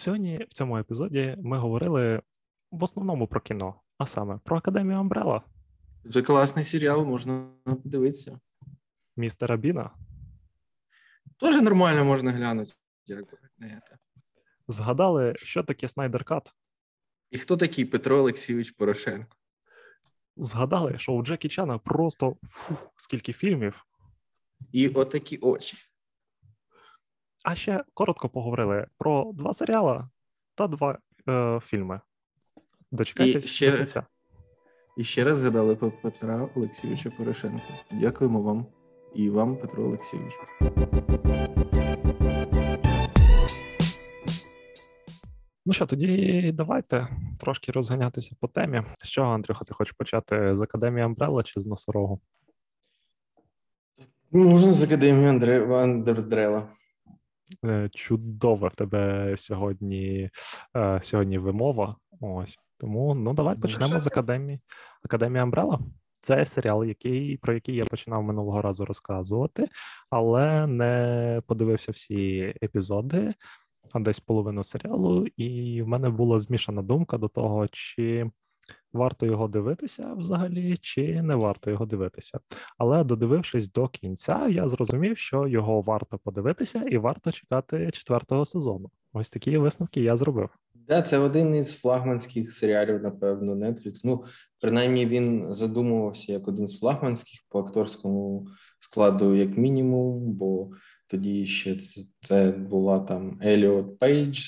Сьогодні в цьому епізоді ми говорили в основному про кіно, а саме про Академію Амбрела. Це класний серіал, можна подивитися. Містера Біна. Теж нормально можна глянути. Дякую. Згадали, що таке Снайдер Кат? І хто такий Петро Олексійович Порошенко? Згадали, що у Джекі Чана просто фух, скільки фільмів. І отакі очі. А ще коротко поговорили про два серіали та два е, фільми. Дочекайтесь і ще, до кінця. І ще раз згадали про Петра Олексійовича Порошенка. Дякуємо вам і вам, Петро Олексійович. Ну що, тоді давайте трошки розганятися по темі. Що, Андрюха, ти хочеш почати з Академії Амбрелла чи з носорогу? Можна з Академії Андердрела. Е, чудова в тебе сьогодні е, сьогодні вимова. Ось тому ну давай почнемо з академії Академія Амбрела. Це серіал, який про який я починав минулого разу розказувати, але не подивився всі епізоди, а десь половину серіалу, і в мене була змішана думка до того, чи варто його дивитися взагалі, чи не варто його дивитися. Але додивившись до кінця, я зрозумів, що його варто подивитися і варто чекати четвертого сезону. Ось такі висновки я зробив. Да, це один із флагманських серіалів, напевно, Netflix. Ну, принаймні, він задумувався як один з флагманських по акторському складу, як мінімум, бо тоді ще це, це була там Еліот Пейдж,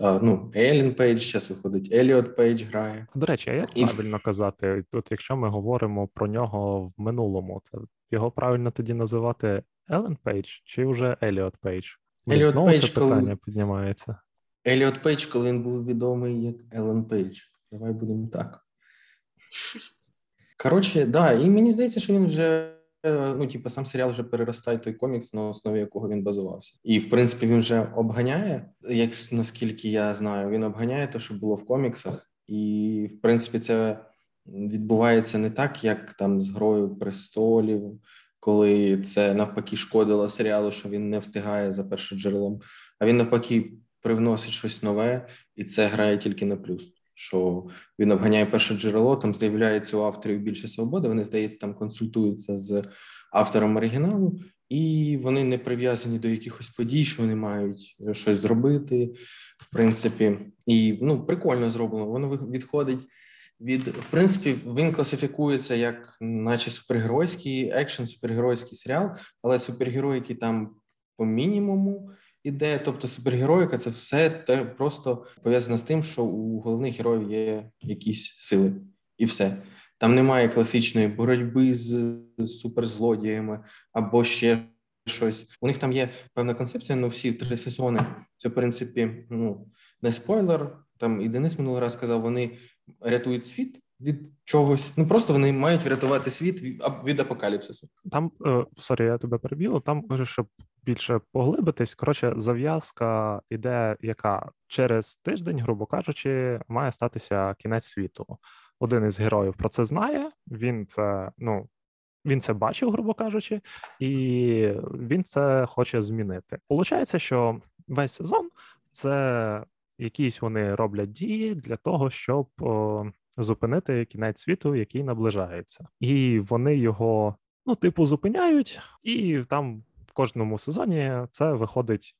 а, ну Елін Пейдж, зараз виходить Еліот Пейдж грає. До речі, а як І... правильно казати? От якщо ми говоримо про нього в минулому, то його правильно тоді називати Елен Пейдж чи вже Еліот Пейдж? Еліот Знову Пейдж, це питання коли... піднімається. Еліот Пейдж, коли він був відомий як Елен Пейдж. Давай будемо так. Коротше, да, і мені здається, що він вже ну, типу, сам серіал вже переростає той комікс, на основі якого він базувався. І в принципі він вже обганяє, як наскільки я знаю, він обганяє те, що було в коміксах, і в принципі це відбувається не так, як там з грою престолів, коли це навпаки шкодило серіалу, що він не встигає за першим джерелом, а він навпаки привносить щось нове, і це грає тільки на плюс що він обганяє перше джерело, там з'являється у авторів більше свободи. Вони здається, там консультуються з автором оригіналу, і вони не прив'язані до якихось подій, що вони мають щось зробити. В принципі, і ну прикольно зроблено. Воно відходить від в принципі, він класифікується як, наче супергеройський екшен, супергеройський серіал, але супергеройки там по мінімуму іде. Тобто, супергероїка це все те просто пов'язано з тим, що у головних героїв є якісь сили, і все. Там немає класичної боротьби з, суперзлодіями або ще щось. У них там є певна концепція. Ну всі три сезони. Це в принципі ну не спойлер. Там і Денис минулий раз сказав, вони рятують світ від чогось. Ну просто вони мають врятувати світ від, апокаліпсису. Там е, sorry, я тебе перебив. Там щоб більше поглибитись. Коротше, зав'язка іде, яка через тиждень, грубо кажучи, має статися кінець світу. Один із героїв про це знає. Він це ну. Він це бачив, грубо кажучи, і він це хоче змінити. Получається, що весь сезон це якісь вони роблять дії для того, щоб зупинити кінець світу, який наближається, і вони його ну, типу, зупиняють, і там в кожному сезоні це виходить.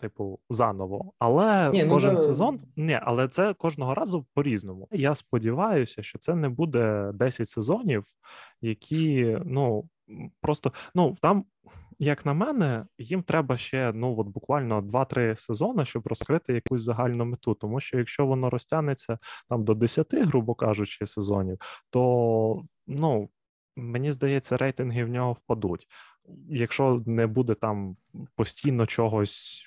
Типу, заново, але ні, ну, кожен ну, сезон ні, але це кожного разу по-різному. Я сподіваюся, що це не буде 10 сезонів, які ну просто ну там як на мене, їм треба ще ну от буквально 2-3 сезони, щоб розкрити якусь загальну мету. Тому що якщо воно розтягнеться там до 10, грубо кажучи, сезонів, то ну мені здається, рейтинги в нього впадуть. Якщо не буде там постійно чогось,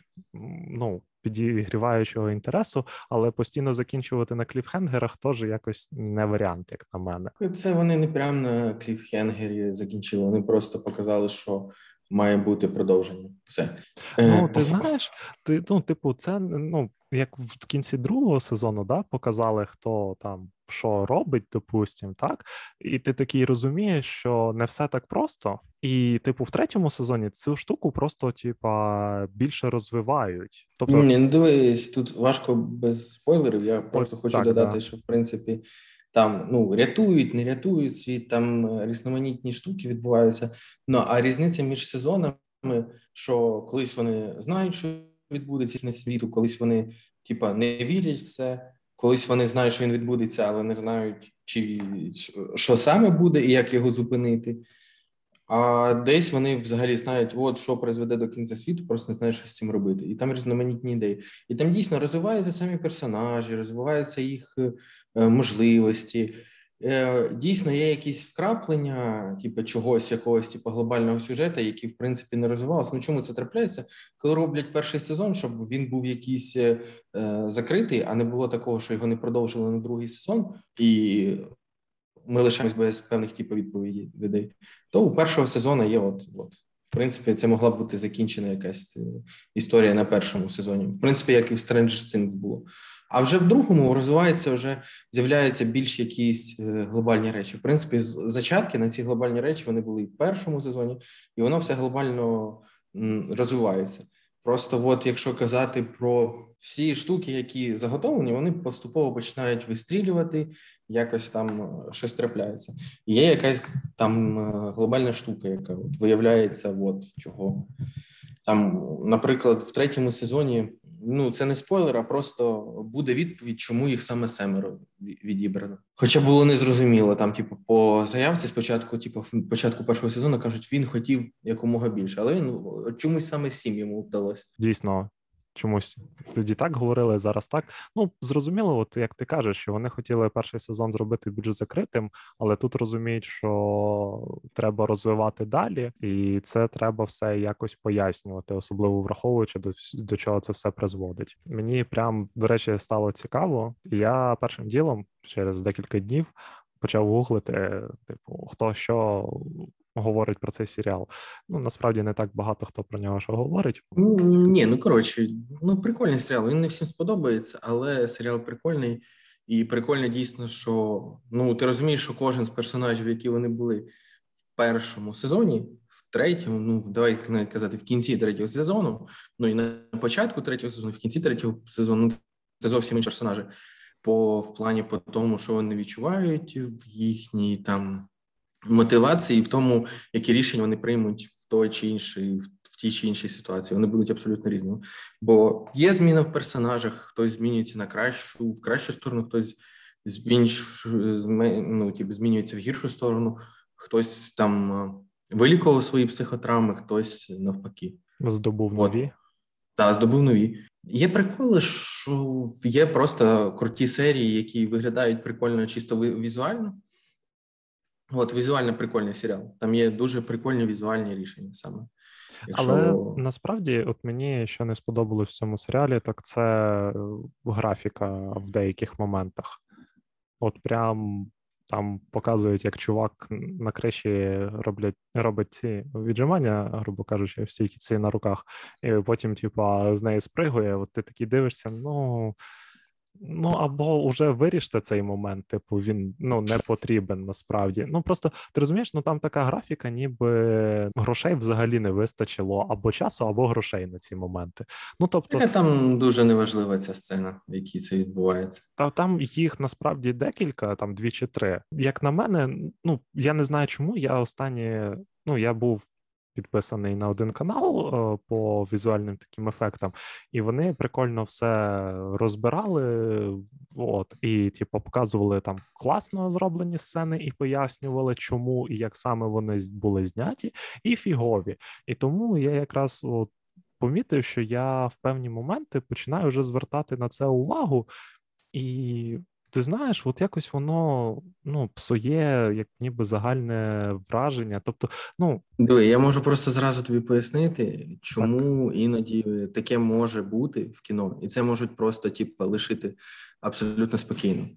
ну. Підігріваючого інтересу, але постійно закінчувати на кліфхенгерах теж якось не варіант, як на мене. Це вони не прямо на кліфхенгері закінчили. Вони просто показали, що має бути продовження. Все ну е, ти знаєш, ти ну, типу, це ну як в кінці другого сезону, да, показали, хто там що робить, допустим, так, і ти такий розумієш, що не все так просто. І, типу, в третьому сезоні цю штуку просто, типа, більше розвивають. Тобто, Ні, ну дивись, тут важко без спойлерів. Я просто хочу так, додати, да. що в принципі. Там ну рятують, не рятують світ, там різноманітні штуки відбуваються. Ну а різниця між сезонами, що колись вони знають, що відбудеться на світу, колись вони типа не вірять в це, колись вони знають, що він відбудеться, але не знають, чи що саме буде і як його зупинити. А десь вони взагалі знають, от що призведе до кінця світу, просто не знають, що з цим робити. І там різноманітні ідеї. І там дійсно розвиваються самі персонажі, розвиваються їх е, можливості. Е, дійсно, є якісь вкраплення, типу чогось, якогось типу глобального сюжету, який в принципі не розвивався. Ну чому це трапляється? Коли роблять перший сезон, щоб він був якийсь е, закритий, а не було такого, що його не продовжили на другий сезон, і ми лишаємось без певних типу відповідей. То у першого сезону є, от от в принципі, це могла бути закінчена якась е, історія на першому сезоні. В принципі, як і в Stranger Things було. А вже в другому розвивається, вже з'являються більш якісь е, глобальні речі. В принципі, зачатки на ці глобальні речі вони були і в першому сезоні, і воно все глобально розвивається. Просто, от якщо казати про всі штуки, які заготовлені, вони поступово починають вистрілювати, якось там е, щось трапляється. І Є якась там е, глобальна штука, яка от виявляється, от чого там, наприклад, в третьому сезоні ну це не спойлер, а просто буде відповідь, чому їх саме семеро відібрано. Хоча було незрозуміло там, типу, по заявці спочатку, типу, початку першого сезону кажуть, він хотів якомога більше, але він ну, чомусь саме сім йому вдалося. Дійсно, чомусь тоді так говорили, зараз так. Ну зрозуміло, от як ти кажеш, що вони хотіли перший сезон зробити більш закритим, але тут розуміють, що треба розвивати далі, і це треба все якось пояснювати, особливо враховуючи до до чого це все призводить. Мені прям до речі стало цікаво, я першим ділом через декілька днів почав гуглити, типу, хто що говорить про цей серіал. Ну насправді не так багато хто про нього що говорить. Ні, ну коротше, ну прикольний серіал. Він не всім сподобається, але серіал прикольний. І прикольно дійсно, що ну ти розумієш, що кожен з персонажів, які вони були в першому сезоні, в третьому, ну давай навіть казати, в кінці третього сезону, ну і на початку третього сезону, в кінці третього сезону ну, це зовсім інші персонажі. По в плані по тому, що вони відчувають в їхній там мотивації в тому, які рішення вони приймуть в той чи інший в тій чи іншій ситуації. Вони будуть абсолютно різними. Бо є зміна в персонажах, хтось змінюється на кращу, в кращу сторону, хтось змінш, ну, типу, змінюється в гіршу сторону, хтось там е, вилікував свої психотравми, хтось навпаки. Здобув нові. Так, здобув нові. Є приколи, що є просто круті серії, які виглядають прикольно чисто візуально. От візуально прикольний серіал. Там є дуже прикольні візуальні рішення саме. Якщо... Але насправді, от мені що не сподобалось в цьому серіалі, так це е, графіка в деяких моментах. От прям там показують, як чувак на криші роблять робить ці віджимання, грубо кажучи, в стійці на руках, і потім, типа, з неї спригує. От ти такий дивишся, ну. Ну або вже виріште цей момент, типу він ну не потрібен насправді. Ну просто ти розумієш, ну там така графіка, ніби грошей взагалі не вистачило або часу, або грошей на ці моменти. Ну тобто там дуже неважлива ця сцена, в якій це відбувається. Та там їх насправді декілька, там дві чи три. Як на мене, ну я не знаю, чому я останні. Ну я був підписаний на один канал е, по візуальним таким ефектам, і вони прикольно все розбирали. От і типу, показували там класно зроблені сцени і пояснювали, чому і як саме вони були зняті, і фігові. І тому я якраз от помітив, що я в певні моменти починаю вже звертати на це увагу. І ти знаєш, от якось воно ну, псує, як ніби загальне враження. Тобто, ну Диви, я можу просто зразу тобі пояснити, чому так. іноді таке може бути в кіно, і це можуть просто типу, лишити абсолютно спокійно.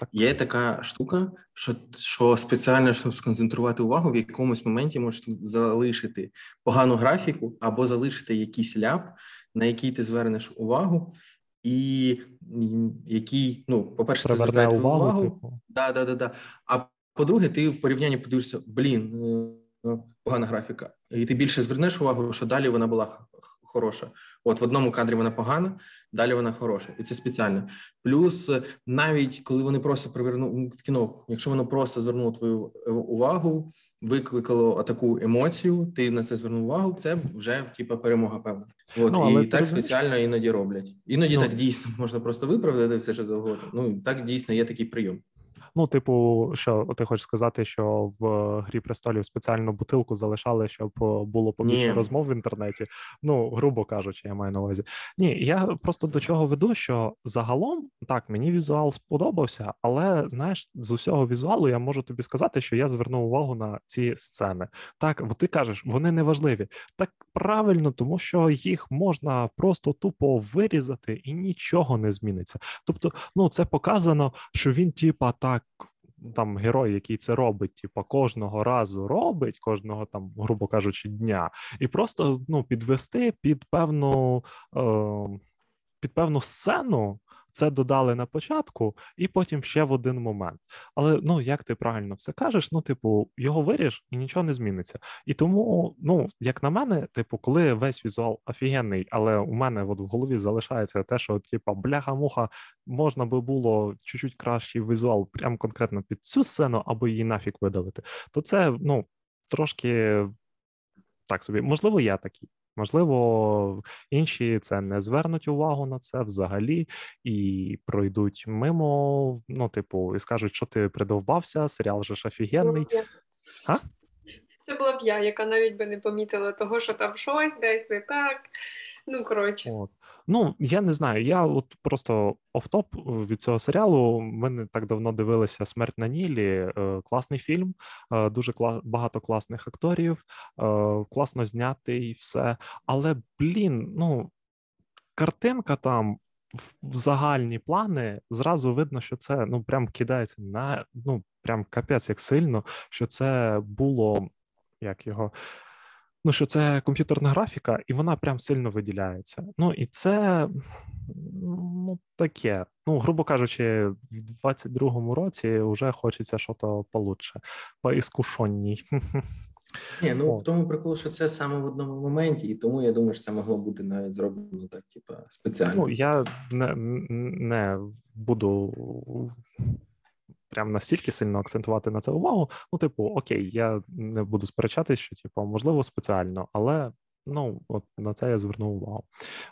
Так. Є така штука, що що спеціально щоб сконцентрувати увагу, в якомусь моменті можуть залишити погану графіку або залишити якийсь ляп, на який ти звернеш увагу. і який, ну, по-перше, це звертає твою увагу. увагу. Типу. Да, да, да, да. А по-друге, ти в порівнянні подивишся, блін, е, погана графіка, і ти більше звернеш увагу, що далі вона була хороша. От в одному кадрі вона погана, далі вона хороша, і це спеціально. Плюс, навіть коли вони просто привернули в кіно, якщо воно просто звернуло твою е, увагу, викликало таку емоцію, ти на це звернув увагу. Це вже типа перемога певна. От ну, і так розумієш? спеціально іноді роблять. Іноді ну, так дійсно можна просто виправдати все, що завгодно. Ну так дійсно є такий прийом. Ну, типу, що ти хочеш сказати, що в грі престолів спеціальну бутилку залишали, щоб було побільше розмов в інтернеті. Ну, грубо кажучи, я маю на увазі. Ні, я просто до чого веду, що загалом так мені візуал сподобався, але знаєш, з усього візуалу я можу тобі сказати, що я звернув увагу на ці сцени. Так, ти кажеш, вони не важливі. Так правильно, тому що їх можна просто тупо вирізати і нічого не зміниться. Тобто, ну це показано, що він, типа, так там герой, який це робить, типу, кожного разу робить, кожного там, грубо кажучи, дня, і просто ну, підвести під певну е, під певну сцену, це додали на початку, і потім ще в один момент. Але ну як ти правильно все кажеш, ну, типу, його виріж і нічого не зміниться. І тому, ну як на мене, типу, коли весь візуал офігенний, але у мене от в голові залишається те, що типу, бляха-муха, можна би було чуть-чуть кращий візуал, прям конкретно під цю сцену, або її нафіг видалити, то це ну трошки так собі, можливо, я такий. Можливо, інші це не звернуть увагу на це взагалі і пройдуть мимо. Ну, типу, і скажуть, що ти придовбався, серіал же ж офігенний. А? Це була б я, яка навіть би не помітила того, що там щось десь не так. Ну, коротше. От. Ну, я не знаю. Я от просто офтоп від цього серіалу. Ми не так давно дивилися Смерть на Нілі. Е, класний фільм, е, дуже кла... багато класних акторів, е, класно знятий все. Але, блін, ну, картинка там. В загальні плани зразу видно, що це ну прям кидається на ну прям капець як сильно, що це було як його ну що це комп'ютерна графіка, і вона прям сильно виділяється. Ну і це ну таке. Ну, грубо кажучи, в 22-му році вже хочеться щось получше, поіскушонній. Ні, ну в тому прикол, що це саме в одному моменті, і тому я думаю, що це могло бути навіть зроблено так, типа спеціально. Ну я не не буду прям настільки сильно акцентувати на це увагу. Ну, типу, окей, я не буду сперечатись, що типу, можливо, спеціально, але. Ну, от на це я звернув увагу.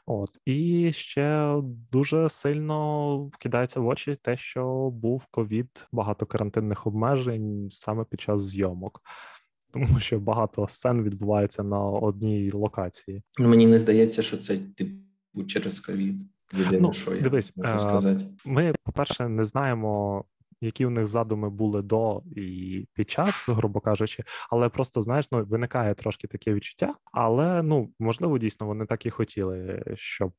От і ще дуже сильно кидається в очі те, що був ковід, багато карантинних обмежень саме під час зйомок, тому що багато сцен відбувається на одній локації. Ну, Мені не здається, що це типу через ковід. Єдине, ну, що я дивись, можу сказати. Ми, по перше, не знаємо які у них задуми були до і під час, грубо кажучи, але просто знаєш, ну виникає трошки таке відчуття, але ну можливо, дійсно вони так і хотіли, щоб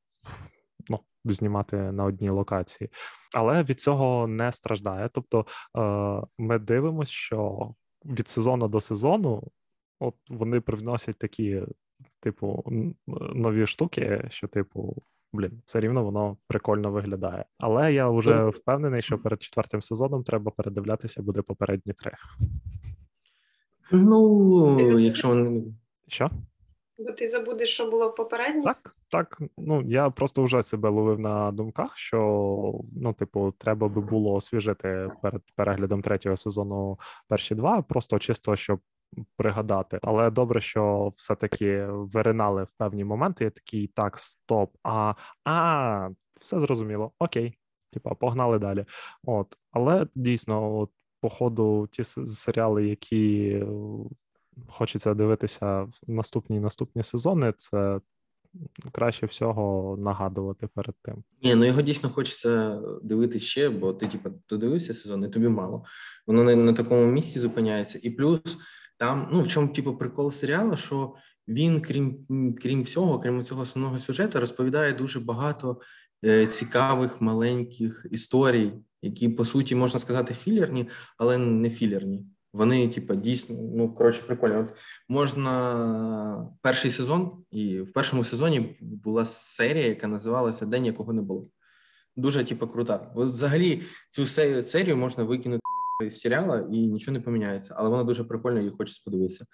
ну. Знімати на одній локації, але від цього не страждає. Тобто е, ми дивимося, що від сезону до сезону, от вони привносять такі, типу, нові штуки, що, типу, блін, все рівно воно прикольно виглядає. Але я вже впевнений, що перед четвертим сезоном треба передивлятися буде попередні три. Ну, якщо що? Бо ти забудеш, що було в попередній? Так, так. Ну я просто вже себе ловив на думках, що ну, типу, треба би було освіжити перед переглядом третього сезону перші два, просто чисто щоб пригадати. Але добре, що все-таки виринали в певні моменти. Я такий так, стоп. А а, все зрозуміло. Окей, типа погнали далі. От, але дійсно, от по ходу ті серіали, які хочеться дивитися в наступні наступні сезони, це. Краще всього нагадувати перед тим. Ні, ну його дійсно хочеться дивити ще, бо ти, типу, додивився сезон, і тобі мало. Воно не на такому місці зупиняється. І плюс там, ну в чому типу прикол серіалу, що він, крім крім всього, крім цього основного сюжету, розповідає дуже багато е, цікавих маленьких історій, які по суті можна сказати філерні, але не філерні. Вони, типу, дійсно, ну коротше, прикольно. От можна перший сезон, і в першому сезоні була серія, яка називалася День якого не було. дуже типу, крута. От взагалі цю серію можна викинути з серіала і нічого не поміняється, але вона дуже прикольна і хочеться подивитися.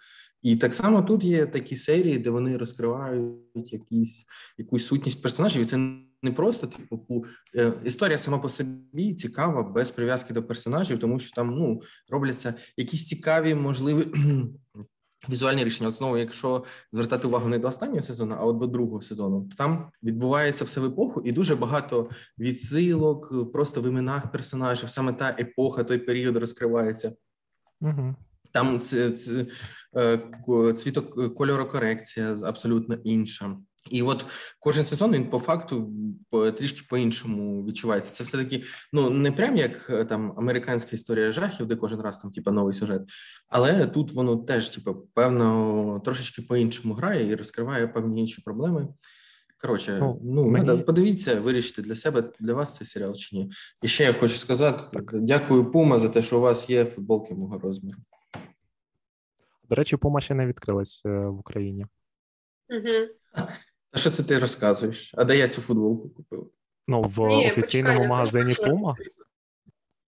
І так само тут є такі серії, де вони розкривають якісь якусь сутність персонажів. І це не просто типу е, історія сама по собі цікава, без прив'язки до персонажів, тому що там ну робляться якісь цікаві, можливі візуальні рішення. От знову, якщо звертати увагу не до останнього сезону, а от до другого сезону, то там відбувається все в епоху, і дуже багато відсилок, просто в іменах персонажів. Саме та епоха, той період розкривається. Угу. Там це, це е, цвіток кольорокорекція абсолютно інша. І от кожен сезон він по факту трішки по-іншому відчувається. Це все таки ну не прям як е, там американська історія жахів, де кожен раз там типа новий сюжет, але тут воно теж, типу, певно, трошечки по-іншому грає і розкриває певні інші проблеми. Коротше, ну, ну мені... подивіться, вирішити для себе для вас цей серіал чи ні. І ще я хочу сказати: так. дякую, Пума, за те, що у вас є футболки мого розміру. До речі, Пума ще не відкрилась е, в Україні. Угу. А що це ти розказуєш? А де я цю футболку купив? Ну, в Ні, офіційному почекай, магазині Puma?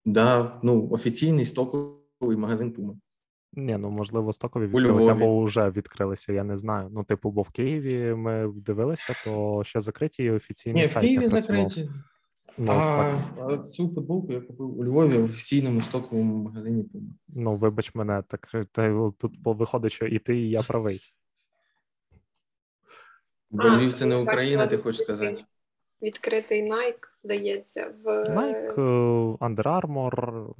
Да, ну, офіційний стоковий магазин Puma. Ні, ну можливо, стокові відкрилися, або вже відкрилися, я не знаю. Ну, типу, бо в Києві ми дивилися, то ще закриті і офіційні Ні, сайти. в Києві закриті. Ну, а, а цю футболку я купив у Львові в офіційному стоковому магазині Puma. Ну, вибач мене, так тут виходить, що і ти, і я правий. Бо Львів це не Україна, ти хочеш сказати. Відкритий Nike, здається, в Nike, е, Under Armour,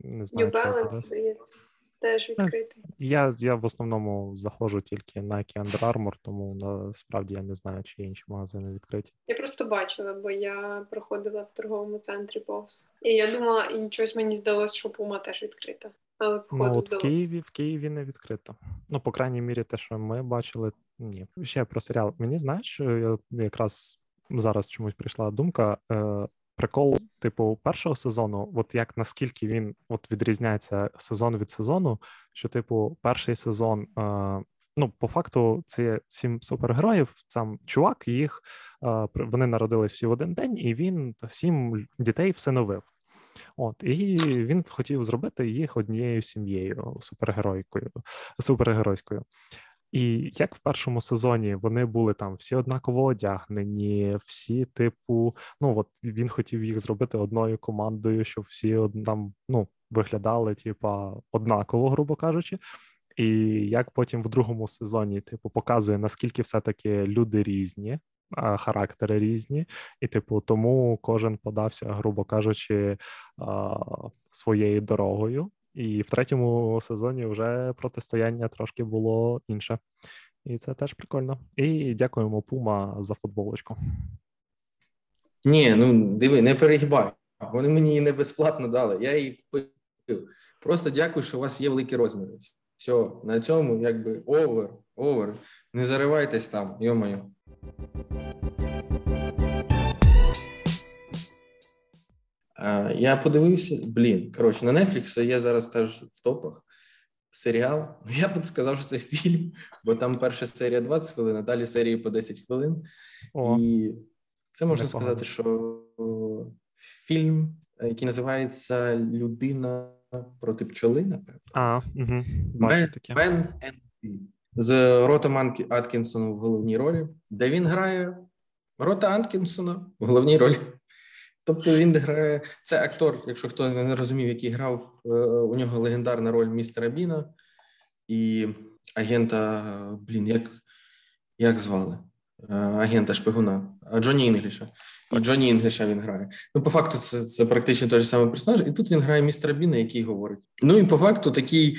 не знаю. New Balance, здається, теж відкритий. Я я в основному заходжу тільки Nike Under Armour, тому насправді я не знаю, чи інші магазини відкриті. Я просто бачила, бо я проходила в торговому центрі повз. І я думала, і щось мені здалося, що Puma теж відкрита. Але походу ну, от в Києві в Києві не відкрито. Ну, по крайній мірі, те, що ми бачили, ні. Ще про серіал. Мені знаєш, я якраз зараз чомусь прийшла думка. Е, Прикол, типу, першого сезону, от як наскільки він от відрізняється сезон від сезону, що, типу, перший сезон, е, ну, по факту, це сім супергероїв. Сам чувак, їх вони народились всі в один день, і він сім дітей всиновив. От і він хотів зробити їх однією сім'єю супергеройкою, супергеройською. І як в першому сезоні вони були там всі однаково одягнені, всі, типу, ну от він хотів їх зробити одною командою, щоб всі там ну, виглядали, типа, однаково, грубо кажучи. І як потім в другому сезоні, типу, показує, наскільки все-таки люди різні, характери різні, і, типу, тому кожен подався, грубо кажучи, своєю дорогою. І в третьому сезоні вже протистояння трошки було інше. І це теж прикольно. І дякуємо Пума за футболочку. Ні, ну диви, не перегибай. Вони мені її не безплатно дали. Я її купив. Просто дякую, що у вас є великі розміри. Все, на цьому якби over, over. Не заривайтесь там, йо-моє. Я подивився, блін. Коротше, на Netflix є зараз теж в топах серіал. Я б сказав, що це фільм, бо там перша серія 20 хвилин, а далі серії по 10 хвилин. О, І це можна непогано. сказати, що фільм, який називається Людина проти пчоли, напевно. А, угу. Бен, Бен з Ротом Аткінсоном в головній ролі, де він грає Рота Аткінсона в головній ролі. Тобто він грає це актор, якщо хто не розумів, який грав е, у нього легендарна роль містера Біна і агента. Блін, як як звали? Е, агента Шпигуна, Джоні Інгліша. І Джоні Інгліша він грає. Ну, по факту, це це практично той же самий персонаж, і тут він грає містера Біна, який говорить. Ну і по факту такий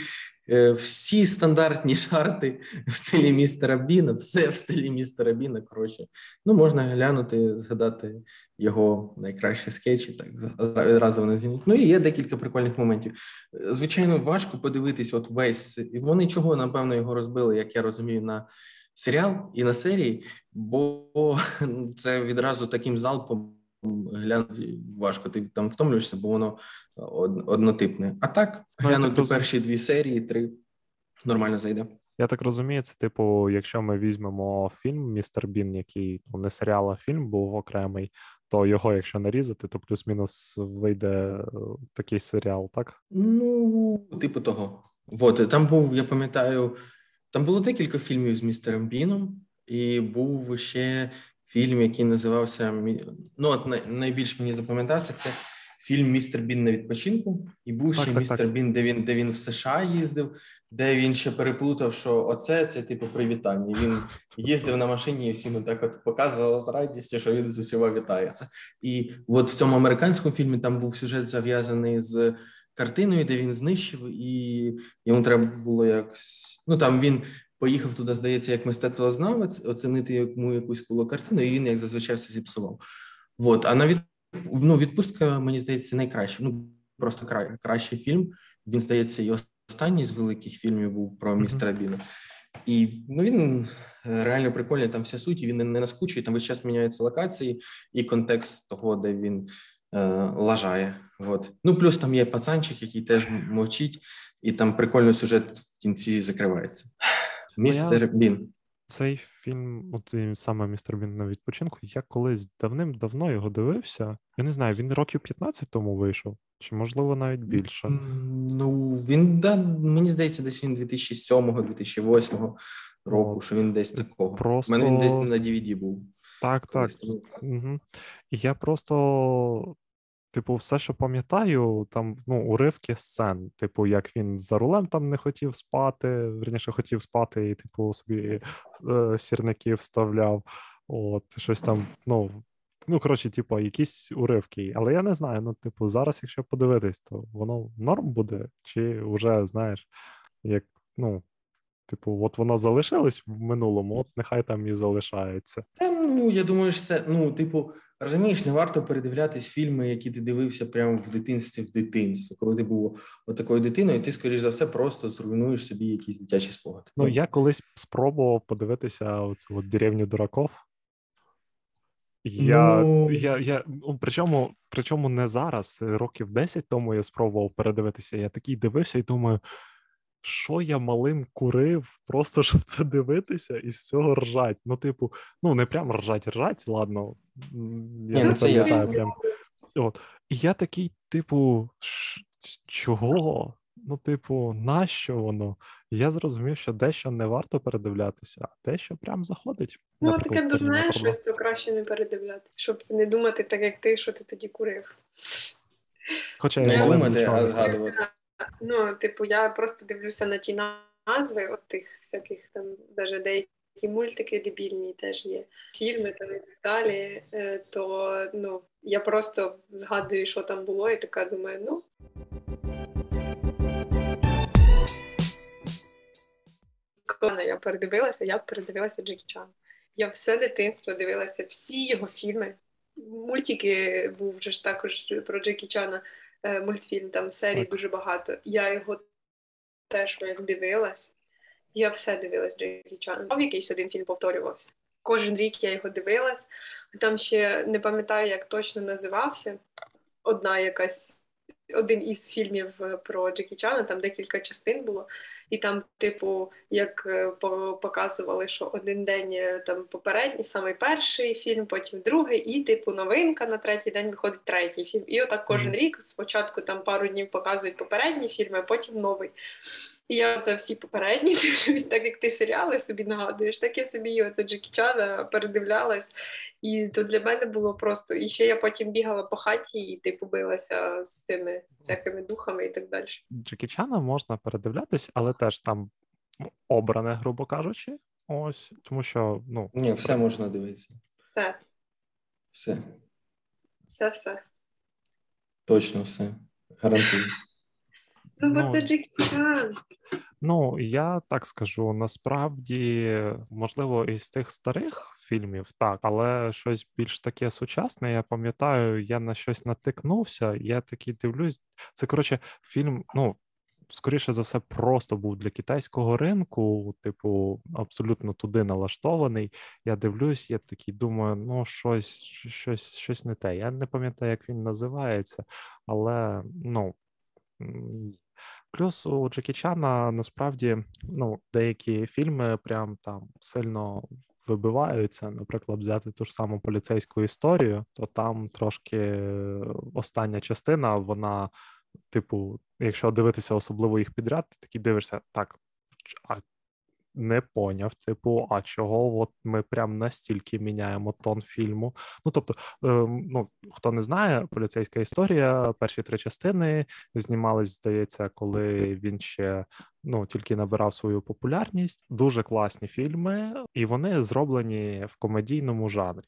всі стандартні жарти в стилі містера Біна, все в стилі містера Біна. Коротше, ну можна глянути, згадати його найкращі скетчі. Так одразу вони згинуть. Ну і є декілька прикольних моментів. Звичайно, важко подивитись, от весь і вони чого напевно його розбили, як я розумію, на серіал і на серії, бо це відразу таким залпом глянути важко. Ти там втомлюєшся, бо воно однотипне. А так, глянути перші дві серії, три нормально зайде. Я так розумію, це типу, якщо ми візьмемо фільм Містер Бін, який ну, не серіал, а фільм був окремий, то його, якщо нарізати, то плюс-мінус вийде е, такий серіал, так? Ну, типу того. От, там був, я пам'ятаю, там було декілька фільмів з містером Біном, і був ще фільм, який називався ну, от найбільш мені запам'ятався, це фільм Містер Бін на відпочинку, і був ще містер. Бін, де він де він в США їздив, де він ще переплутав, що оце це типу привітання. Він їздив на машині і всім так от показував з радістю, що він з усіма вітається. І от в цьому американському фільмі там був сюжет зав'язаний з картиною, де він знищив, і йому треба було якось. Ну там він. Поїхав туди, здається, як мистецтвознавець, оцінити йому якусь картину, і він, як зазвичай, все зіпсував. От. А на від ну, відпустка, мені здається, найкраще. Ну просто кра... кращий фільм. Він здається, і останній з великих фільмів був про містера Біна. І ну він е, реально прикольний. Там вся суть, він не наскучує. Там весь час міняються локації і контекст того, де він е, лажає. От. Ну плюс там є пацанчик, який теж мовчить, і там прикольний сюжет в кінці закривається. Містер Бін. Цей фільм, от саме містер Бін на відпочинку, я колись давним-давно його дивився. Я не знаю, він років 15 тому вийшов, чи можливо навіть більше. Ну він да, мені здається, десь він 2007-2008 року, що він десь такого. Просто... У мене він десь на DVD був. Так, так. Угу. І я просто Типу, все, що пам'ятаю, там ну, уривки сцен, типу, як він за рулем там не хотів спати, верніше хотів спати, і, типу, собі е, сірників вставляв. От, щось там, ну, ну, коротше, типу, якісь уривки. Але я не знаю. Ну, типу, зараз, якщо подивитись, то воно норм буде, чи вже, знаєш, як, ну, типу, от воно залишилось в минулому, от нехай там і залишається. Та ну я думаю, що це ну, типу. Розумієш, не варто передивлятись фільми, які ти дивився прямо в дитинстві в дитинстві, коли ти був такою дитиною, ти, скоріш за все, просто зруйнуєш собі якісь дитячі спогади. Ну, я колись спробував подивитися оцю от деревню дураков. Я, ну... я, я, ну, Причому причому не зараз, років 10 тому я спробував передивитися. Я такий дивився і думаю, що я малим курив, просто щоб це дивитися і з цього ржать. Ну, типу, ну не прям ржать, ржать, ладно. Я не пам'ятаю прям. От. І я такий, типу, чого? Ну, типу, нащо воно? я зрозумів, що дещо не варто передивлятися, а дещо прям заходить. Ну, таке дурне щось, то краще не передивляти, щоб не думати так, як ти, що ти тоді курив. Хоча я не думати, а згадувати. Ну, типу, я просто дивлюся на ті назви, от тих всяких там, навіть деякі мультики дебільні теж є, фільми там і так далі. Е, то ну, я просто згадую, що там було, і така думаю, ну. Я передивилася, я передивилася Джекі Чан. Я все дитинство дивилася, всі його фільми. Мультики був вже ж також про Джекі Чана. Е, мультфільм, там серій дуже багато. Я його теж дивилась. Я все дивилась Джекі Чан. Якийсь один фільм повторювався. Кожен рік я його дивилась. Там ще не пам'ятаю, як точно називався. Одна якась один із фільмів е, про Джекі Чана, там декілька частин було. І там, типу, як е, показували, що один день е, там попередній, самий перший фільм, потім другий, і типу новинка на третій день виходить третій фільм. І отак кожен рік спочатку там пару днів показують попередні фільми, а потім новий. І я це всі попередні дивлюсь, так як ти серіали собі нагадуєш, так я собі оце Джекі Чана передивлялась. І то для мене було просто. І ще я потім бігала по хаті і типу билася з тими всякими духами і так далі. Джекі Чана можна передивлятись, але теж там обране, грубо кажучи. Ось, тому що, ну. Ні, все можна дивитися. Все. Все. Все, все. Точно все. Гарантую. Ну, бо ну, це Джекі Чан. Ну, я так скажу, насправді, можливо, із тих старих фільмів так, але щось більш таке сучасне. Я пам'ятаю, я на щось натикнувся. Я такий дивлюсь. Це коротше фільм. Ну скоріше за все, просто був для китайського ринку, типу, абсолютно туди налаштований. Я дивлюсь, я такий думаю, ну щось, щось, щось не те. Я не пам'ятаю, як він називається, але ну. Плюс у Джекі Чана насправді ну, деякі фільми прям там сильно вибиваються. Наприклад, взяти ту ж саму поліцейську історію, то там трошки остання частина, вона, типу, якщо дивитися особливо їх підряд, ти такі дивишся, так, а не поняв, типу, а чого от ми прям настільки міняємо тон фільму. Ну тобто, ем, ну хто не знає, поліцейська історія, перші три частини знімались, здається, коли він ще ну тільки набирав свою популярність. Дуже класні фільми, і вони зроблені в комедійному жанрі.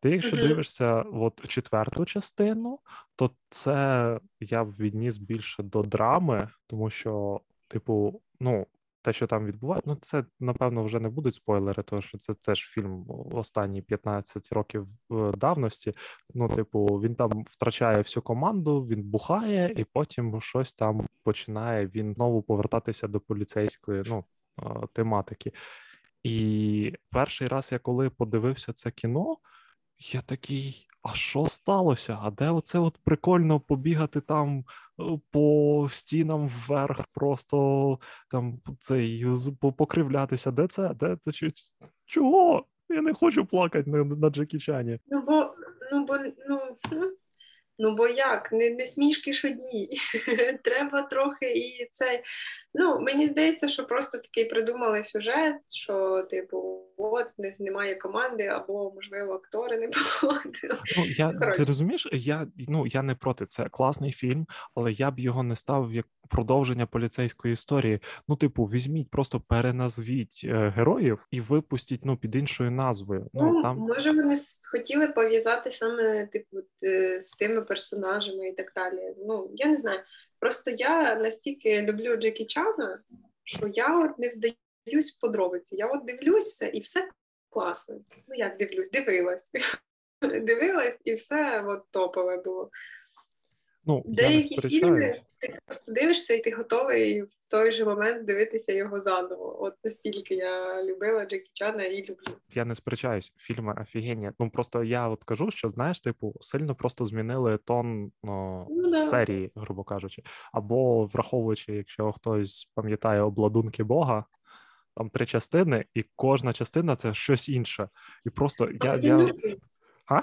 Ти, якщо mm-hmm. дивишся от четверту частину, то це я б відніс більше до драми, тому що, типу, ну те, що там відбувається, ну це напевно вже не будуть спойлери, тому що це теж фільм останні 15 років е, давності. Ну, типу, він там втрачає всю команду, він бухає, і потім щось там починає він знову повертатися до поліцейської ну, е, тематики. І перший раз я коли подивився це кіно, я такий а що сталося? А де оце от прикольно побігати там е, по стінам вверх, просто там цей покривлятися? Де це? Де? Чого? Я не хочу плакати на, на Джекі Чані. Ну бо ну бо ну. Ну, бо як? Не не смішки ж одні. Треба трохи і цей. Ну, мені здається, що просто такий придумали сюжет, що, типу, от немає команди, або, можливо, актори не походили. Ну, я, Ти розумієш, я ну, я не проти. Це класний фільм, але я б його не ставив як продовження поліцейської історії. Ну, типу, візьміть, просто переназвіть е, героїв і випустіть ну, під іншою назвою. Ну, ну там... Може, вони хотіли пов'язати саме типу, з тими персонажами і так далі. Ну, я не знаю. Просто я настільки люблю Джекі Чана, що я от не в подробиці. Я от дивлюсь все і все класно. Ну як дивлюсь, дивилась. Дивилась, і все от топове було. Ну, Деякі фільми ти просто дивишся, і ти готовий в той же момент дивитися його заново. От настільки я любила Джекі Чана і люблю. Я не сперечаюсь, фільми офігенні. Ну просто я от кажу, що знаєш, типу, сильно просто змінили тон ну, ну, да. серії, грубо кажучи, або враховуючи, якщо хтось пам'ятає обладунки Бога. Там три частини, і кожна частина це щось інше. І просто я. я... А?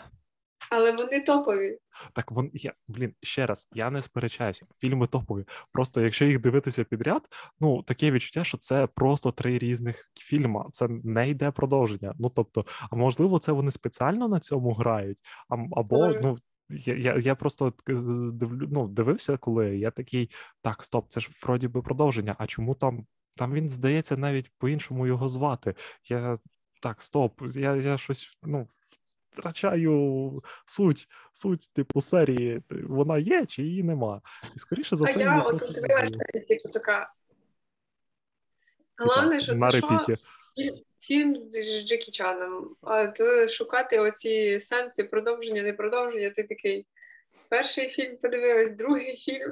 Але вони топові. Так вон я блін ще раз. Я не сперечаюся. Фільми топові. Просто якщо їх дивитися підряд, ну таке відчуття, що це просто три різних фільма. Це не йде продовження. Ну тобто, а можливо, це вони спеціально на цьому грають, а або ну. Я я, я просто е, дивлю, ну, дивився, коли я такий, так, стоп, це ж вроді би продовження. А чому там там він здається навіть по-іншому його звати? Я так, стоп, я я щось ну, втрачаю суть, суть типу серії. Вона є чи її нема. І скоріше за все. А я от дивилася, типу, така. Головне, що на це репіті. Що? Фільм з Джекі Чаном, а то шукати оці сенси продовження, не продовження, ти такий. Перший фільм подивилась, другий фільм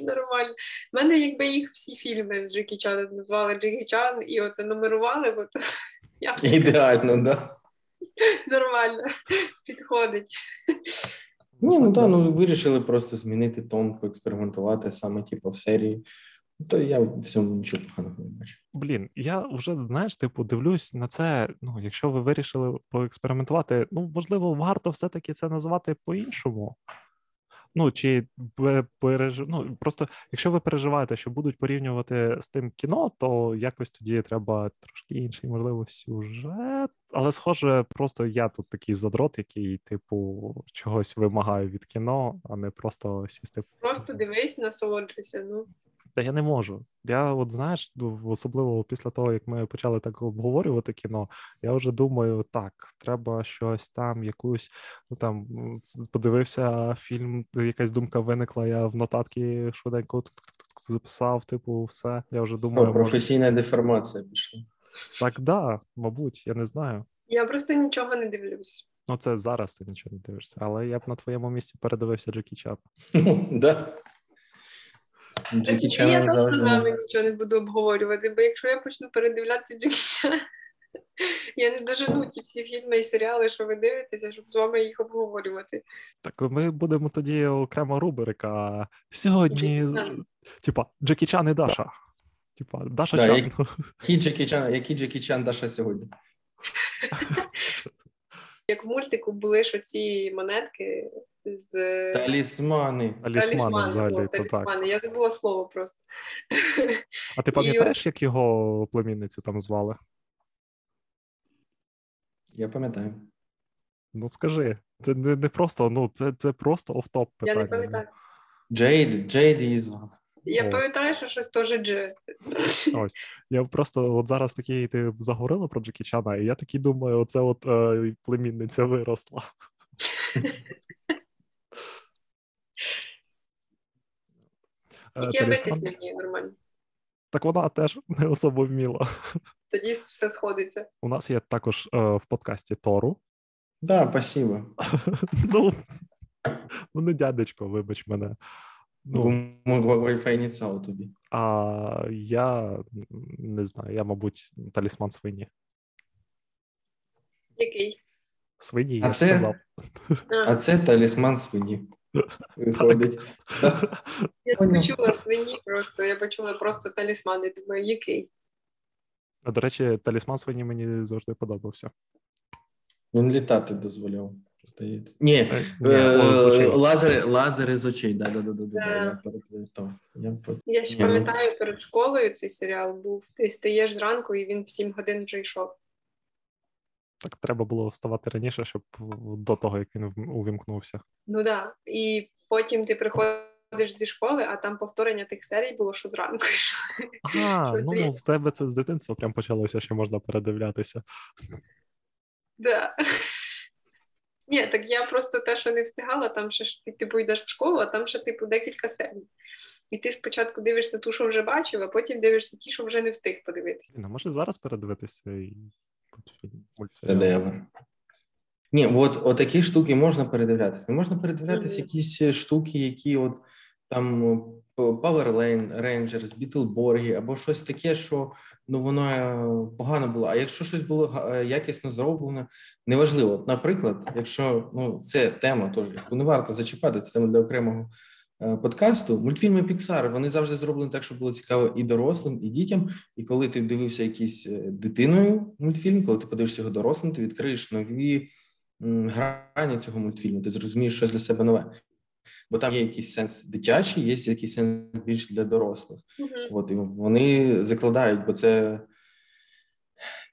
нормально. У мене, якби їх всі фільми з Джекі Чаном назвали Джекі Чан і оце нумерували, бо то я ідеально, так. Да? Нормально підходить. Ні, ну так, ну вирішили просто змінити тон, поекспериментувати саме типу в серії. То я в цьому нічого поганого не бачу. Блін, я вже знаєш, типу, дивлюсь на це. Ну, якщо ви вирішили поекспериментувати, ну можливо, варто все-таки це назвати по-іншому. Ну чи переж... ну, просто якщо ви переживаєте, що будуть порівнювати з тим кіно, то якось тоді треба трошки інший, можливо, сюжет. Але схоже, просто я тут такий задрот, який, типу, чогось вимагаю від кіно, а не просто сісти. Просто дивись, насолоджуйся. Ну та я не можу. Я, от знаєш, особливо після того, як ми почали так обговорювати кіно, я вже думаю, так, треба щось там, якусь ну там подивився фільм, якась думка виникла. Я в нотатки швиденько записав, типу, все. Я вже думаю, О, професійна може... деформація пішла. Так, да, мабуть, я не знаю. Я просто нічого не дивлюсь. Ну, це зараз ти нічого не дивишся, але я б на твоєму місці передивився Джекі Чапа. Да. Джекі Чан Я точно з вами нічого не буду обговорювати, бо якщо я почну передивляти Джекі Чан, я не дожену ті всі фільми і серіали, що ви дивитеся, щоб з вами їх обговорювати. Так ми будемо тоді окрема рубрика. Сьогодні, Джекі типа, Джекі Чан і Даша. Типа, Даша да, Чан. Які Джекі Чан, які Джекі Чан Даша сьогодні? Як в мультику були ж оці монетки з Талісмани. Талісмани взагалі, о, то так. Я забула слово просто. А ти пам'ятаєш, як його племінницю там звали? Я пам'ятаю. Ну скажи, це не, не просто, ну це, це просто офтоп Я питання. не пам'ятаю. Джейд, Джейд її звали. Я О. пам'ятаю, що щось теж Дж. Ось. Я просто от зараз такий, ти заговорила про Джекі Чана, і я такий думаю, оце от е, племінниця виросла. Е, Тільки я битись не вмію нормально. Так вона теж не особо вміла. Тоді все сходиться. У нас є також е, в подкасті Тору. Да, спасибо. ну, ну, не дядечко, вибач мене. Ну, Ну, Wi-Fi не цял тобі. а я не знаю, я, мабуть, талісман свині. Який? Свині, А я це- сказав. А, це талісман свині. Виходить. я поняв. почула свині просто, я почула просто талісман і думаю, який? А, До речі, талісман свині мені завжди подобався. Він літати дозволяв. Здається. Ні, Е, е, о, з очей. лазери, з очей. Да, да, да, да, да, Да. Я переплутав. Я ще ну, пам'ятаю, перед школою цей серіал був. Ти стаєш зранку, і він в 7 годин вже йшов. Так треба було вставати раніше, щоб до того, як він увімкнувся. Ну да. І потім ти приходиш зі школи, а там повторення тих серій було, що зранку йшло. А, ну Здається. в тебе це з дитинства прям почалося, що можна передивлятися. Да. Ні, так я просто те, що не встигала, там ще ж ти типу йдеш в школу, а там ще типу декілька серій. І ти спочатку дивишся ту, що вже бачив, а потім дивишся ті, що вже не встиг подивитися. Ну, може зараз передивитися і мультфільм- Ні, от, от такі штуки можна передивлятися. Не можна передивлятися Мгм. якісь штуки, які от там о, Power Lane, Rangers, Бітлборги, або щось таке, що ну воно е, погано було. А якщо щось було е, якісно зроблено, неважливо. Наприклад, якщо ну це тема, теж яку не варто зачіпати, це тема для окремого е, подкасту. Мультфільми Pixar, вони завжди зроблені так, щоб було цікаво і дорослим, і дітям. І коли ти дивився якийсь дитиною мультфільм, коли ти подивишся його дорослим, ти відкриєш нові грані цього мультфільму, ти зрозумієш щось для себе нове. Бо там є якийсь сенс дитячий, є якийсь сенс більш для дорослих. От і вони закладають, бо це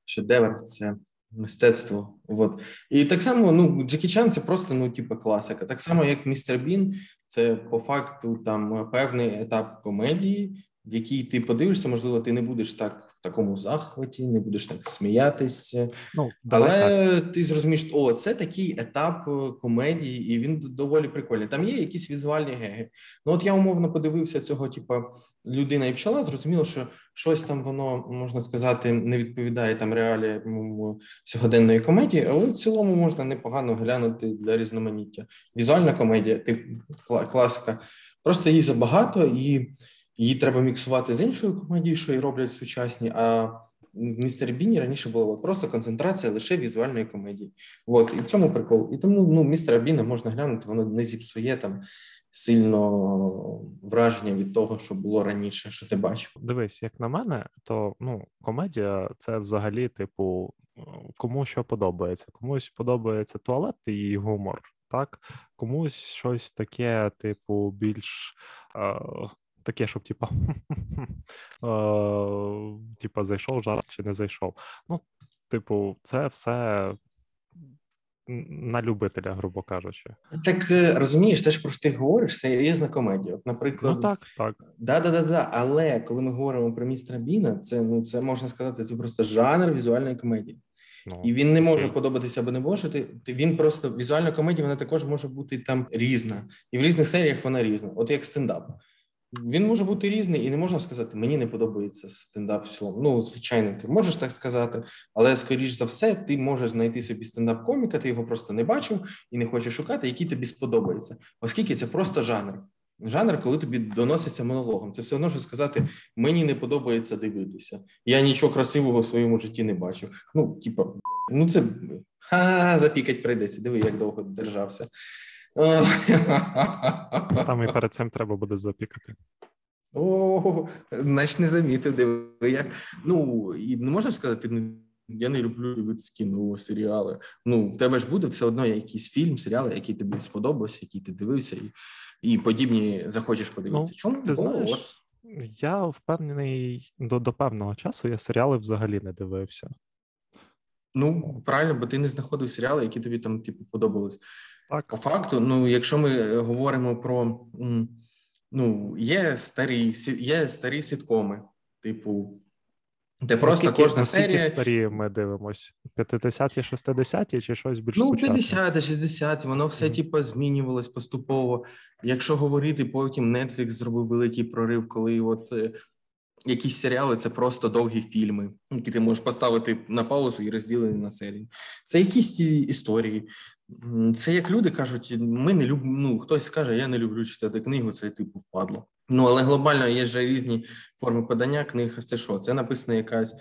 шедевр, це мистецтво. От. І так само, ну, Джекі Чан це просто ну, типу, класика. Так само, як містер Бін, це по факту там певний етап комедії, в який ти подивишся, можливо, ти не будеш так такому захваті, не будеш так сміятися. Ну, давай так. Але ти зрозумієш, о, це такий етап е, комедії, і він доволі прикольний. Там є якісь візуальні геги. Ну, от я умовно подивився цього, типу, людина і пчола, зрозуміло, що щось там воно можна сказати не відповідає там реаліям сьогоденної комедії, але в цілому можна непогано глянути для різноманіття. Візуальна комедія, тип класика. Просто її забагато, і її треба міксувати з іншою комедією, що і роблять сучасні. А в містер Біні раніше була просто концентрація лише візуальної комедії. От і в цьому прикол. І тому ну містера Біна можна глянути, воно не зіпсує там сильно враження від того, що було раніше, що ти бачив. Дивись, як на мене, то ну, комедія це взагалі, типу, кому що подобається. Комусь подобається туалет і гумор, так? Комусь щось таке, типу, більш. Е, Таке, щоб типа, типа зайшов жарт чи не зайшов. Ну, типу, це все на любителя, грубо кажучи. Так е, розумієш, те, що про що ти говориш, серйозна комедія. От, наприклад, Ну так, так. Да, да, да, да. Але коли ми говоримо про містера Біна, це ну це можна сказати, це просто жанр візуальної комедії. Ну, І він не може окей. подобатися або не може. Ти, ти- він просто візуальна комедія, вона також може бути там різна, і в різних серіях вона різна. От як стендап. Він може бути різний, і не можна сказати, мені не подобається стендап в цілому. Ну, звичайно, ти можеш так сказати, але скоріш за все, ти можеш знайти собі стендап-коміка, ти його просто не бачив і не хочеш шукати, який тобі сподобається, оскільки це просто жанр. Жанр, коли тобі доноситься монологом. Це все одно, що сказати, мені не подобається дивитися. Я нічого красивого в своєму житті не бачив. Ну, типа, ну це ха, запікать прийдеться. Диви, як довго держався. Там і перед цим треба буде запікати. О, значить не замітив, диви як. Ну, і не можна сказати, ну, я не люблю дивитися кіно, серіали. Ну, в тебе ж буде все одно якийсь фільм, серіали, який тобі сподобався, який ти дивився, і і подібні захочеш подивитися. Ну, Чому ти знаєш? От. Я впевнений, до до певного часу я серіали взагалі не дивився. Ну, правильно, бо ти не знаходив серіали, які тобі там типу подобались. Так. По факту, ну, якщо ми говоримо про ну, є старі є старі сіткоми, типу, де просто наскільки, кожна наскільки серія... старі ми дивимося? 50-ті, 60-ті чи щось більш Ну, сучасне? 50-ті, 60-ті, воно все mm-hmm. типу, змінювалось поступово. Якщо говорити, потім Netflix зробив великий прорив, коли от е, якісь серіали це просто довгі фільми, які ти можеш поставити на паузу і розділені на серії. Це якісь ті історії. Це як люди кажуть, ми не любимо. Ну хтось скаже, я не люблю читати книгу, це типу впадло. Ну але глобально є ж різні форми подання книг. Це що? Це написано якась.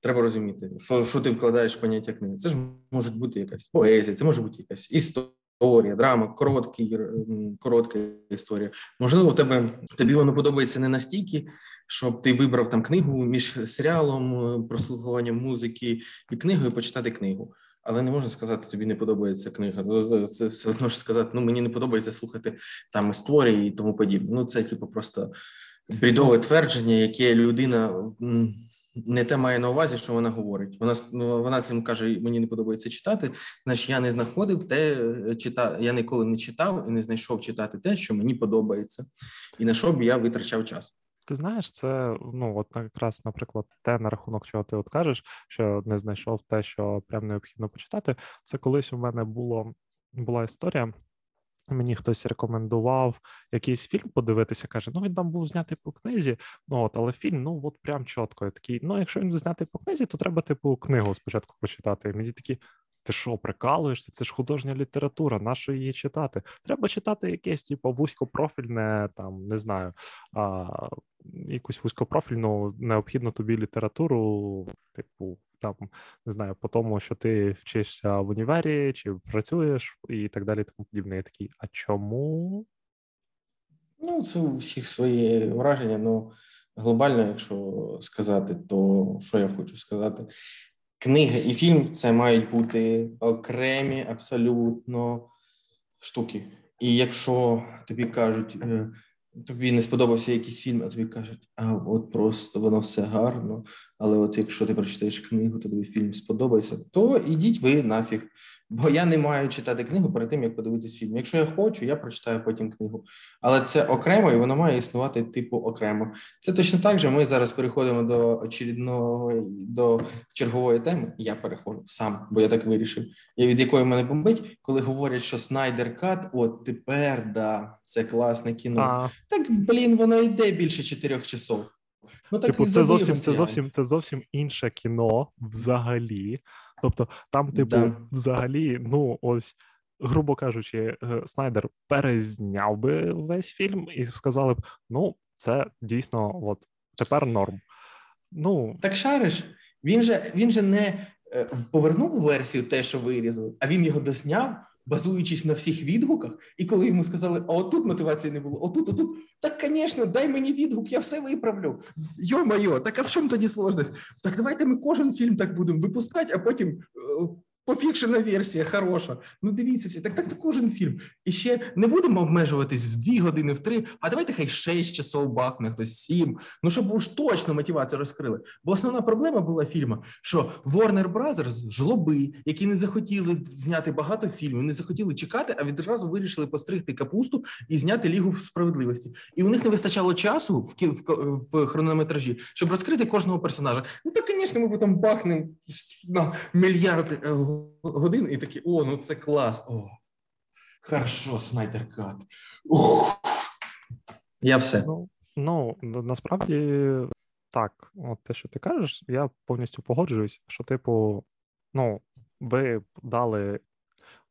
Треба розуміти, що що ти вкладаєш в поняття книги. Це ж може бути якась поезія, це може бути якась історія, драма, короткий, коротка історія. Можливо, тебе тобі воно подобається не настільки, щоб ти вибрав там книгу між серіалом, прослухуванням музики і книгою почитати книгу але не можна сказати, тобі не подобається книга. Це все одно ж сказати, ну мені не подобається слухати там історії і тому подібне. Ну це типу просто бредове твердження, яке людина не те має на увазі, що вона говорить. Вона ну, вона цим каже: мені не подобається читати. Значить, я не знаходив те, е, чита я ніколи не читав і не знайшов читати те, що мені подобається, і на що б я витрачав час. Ти знаєш, це ну от якраз, наприклад, те на рахунок, чого ти от кажеш, що не знайшов те, що прям необхідно почитати. Це колись у мене було була історія. Мені хтось рекомендував якийсь фільм подивитися, каже: ну він там був знятий по книзі, ну от, але фільм, ну от прям чітко. Я такий, ну якщо він знятий по книзі, то треба типу книгу спочатку почитати. І мені такі, ти що, прикалуєшся? Це ж художня література, на що її читати? Треба читати якесь, типу, вузькопрофільне, там, не знаю, а, якусь вузькопрофільну необхідну тобі літературу, типу, там, не знаю, по тому, що ти вчишся в універі, чи працюєш, і так далі, тому подібне. Я такий, а чому? Ну, це у всіх своє враження. Ну, глобально, якщо сказати, то що я хочу сказати? Книга і фільм це мають бути окремі абсолютно штуки. І якщо тобі кажуть, е, тобі не сподобався якийсь фільм, а тобі кажуть, а от просто воно все гарно. Але от якщо ти прочитаєш книгу, то тобі фільм сподобається, то ідіть ви нафіг. Бо я не маю читати книгу перед тим, як подивитись фільм. Якщо я хочу, я прочитаю потім книгу. Але це окремо і воно має існувати типу окремо. Це точно так же. Ми зараз переходимо до очередного до чергової теми. Я переходжу сам, бо я так вирішив. Я від якої мене бомбить, коли говорять, що Снайдер Кат, от тепер да, це класне кіно. А. Так блін, воно йде більше чотирьох часов. Ну так типу, це зовсім це зовсім це зовсім інше кіно взагалі. Тобто, там, типу, да. взагалі, ну ось. Грубо кажучи, е, Снайдер перезняв би весь фільм і сказали б: ну, це дійсно от тепер норм. Ну так шариш. Він же він же не е, повернув версію те, що вирізали, а він його досняв, базуючись на всіх відгуках. І коли йому сказали, а отут мотивації не було, отут, отут, так, звісно, дай мені відгук, я все виправлю. Йо-майо, так а в чому тоді сложність? Так давайте ми кожен фільм так будемо випускати, а потім е, Пофікшена версія хороша. Ну дивіться всі, так так кожен фільм. І ще не будемо обмежуватись в дві години, в три, а давайте хай шість часов бахне, хтось сім. Ну щоб уж точно мотивацію розкрили. Бо основна проблема була фільму, що Warner Brothers, жлоби, які не захотіли зняти багато фільмів, не захотіли чекати, а відразу вирішили постригти капусту і зняти лігу справедливості. І у них не вистачало часу в в, в хронометражі, щоб розкрити кожного персонажа. Ну так, звісно, ми потім бахнемо на мільярди. Е, годин, і такі: о, ну це клас. О, Хорошо, снайдер кат. Я все. Ну, ну насправді так, от те, що ти кажеш, я повністю погоджуюсь, що, типу, ну, ви дали.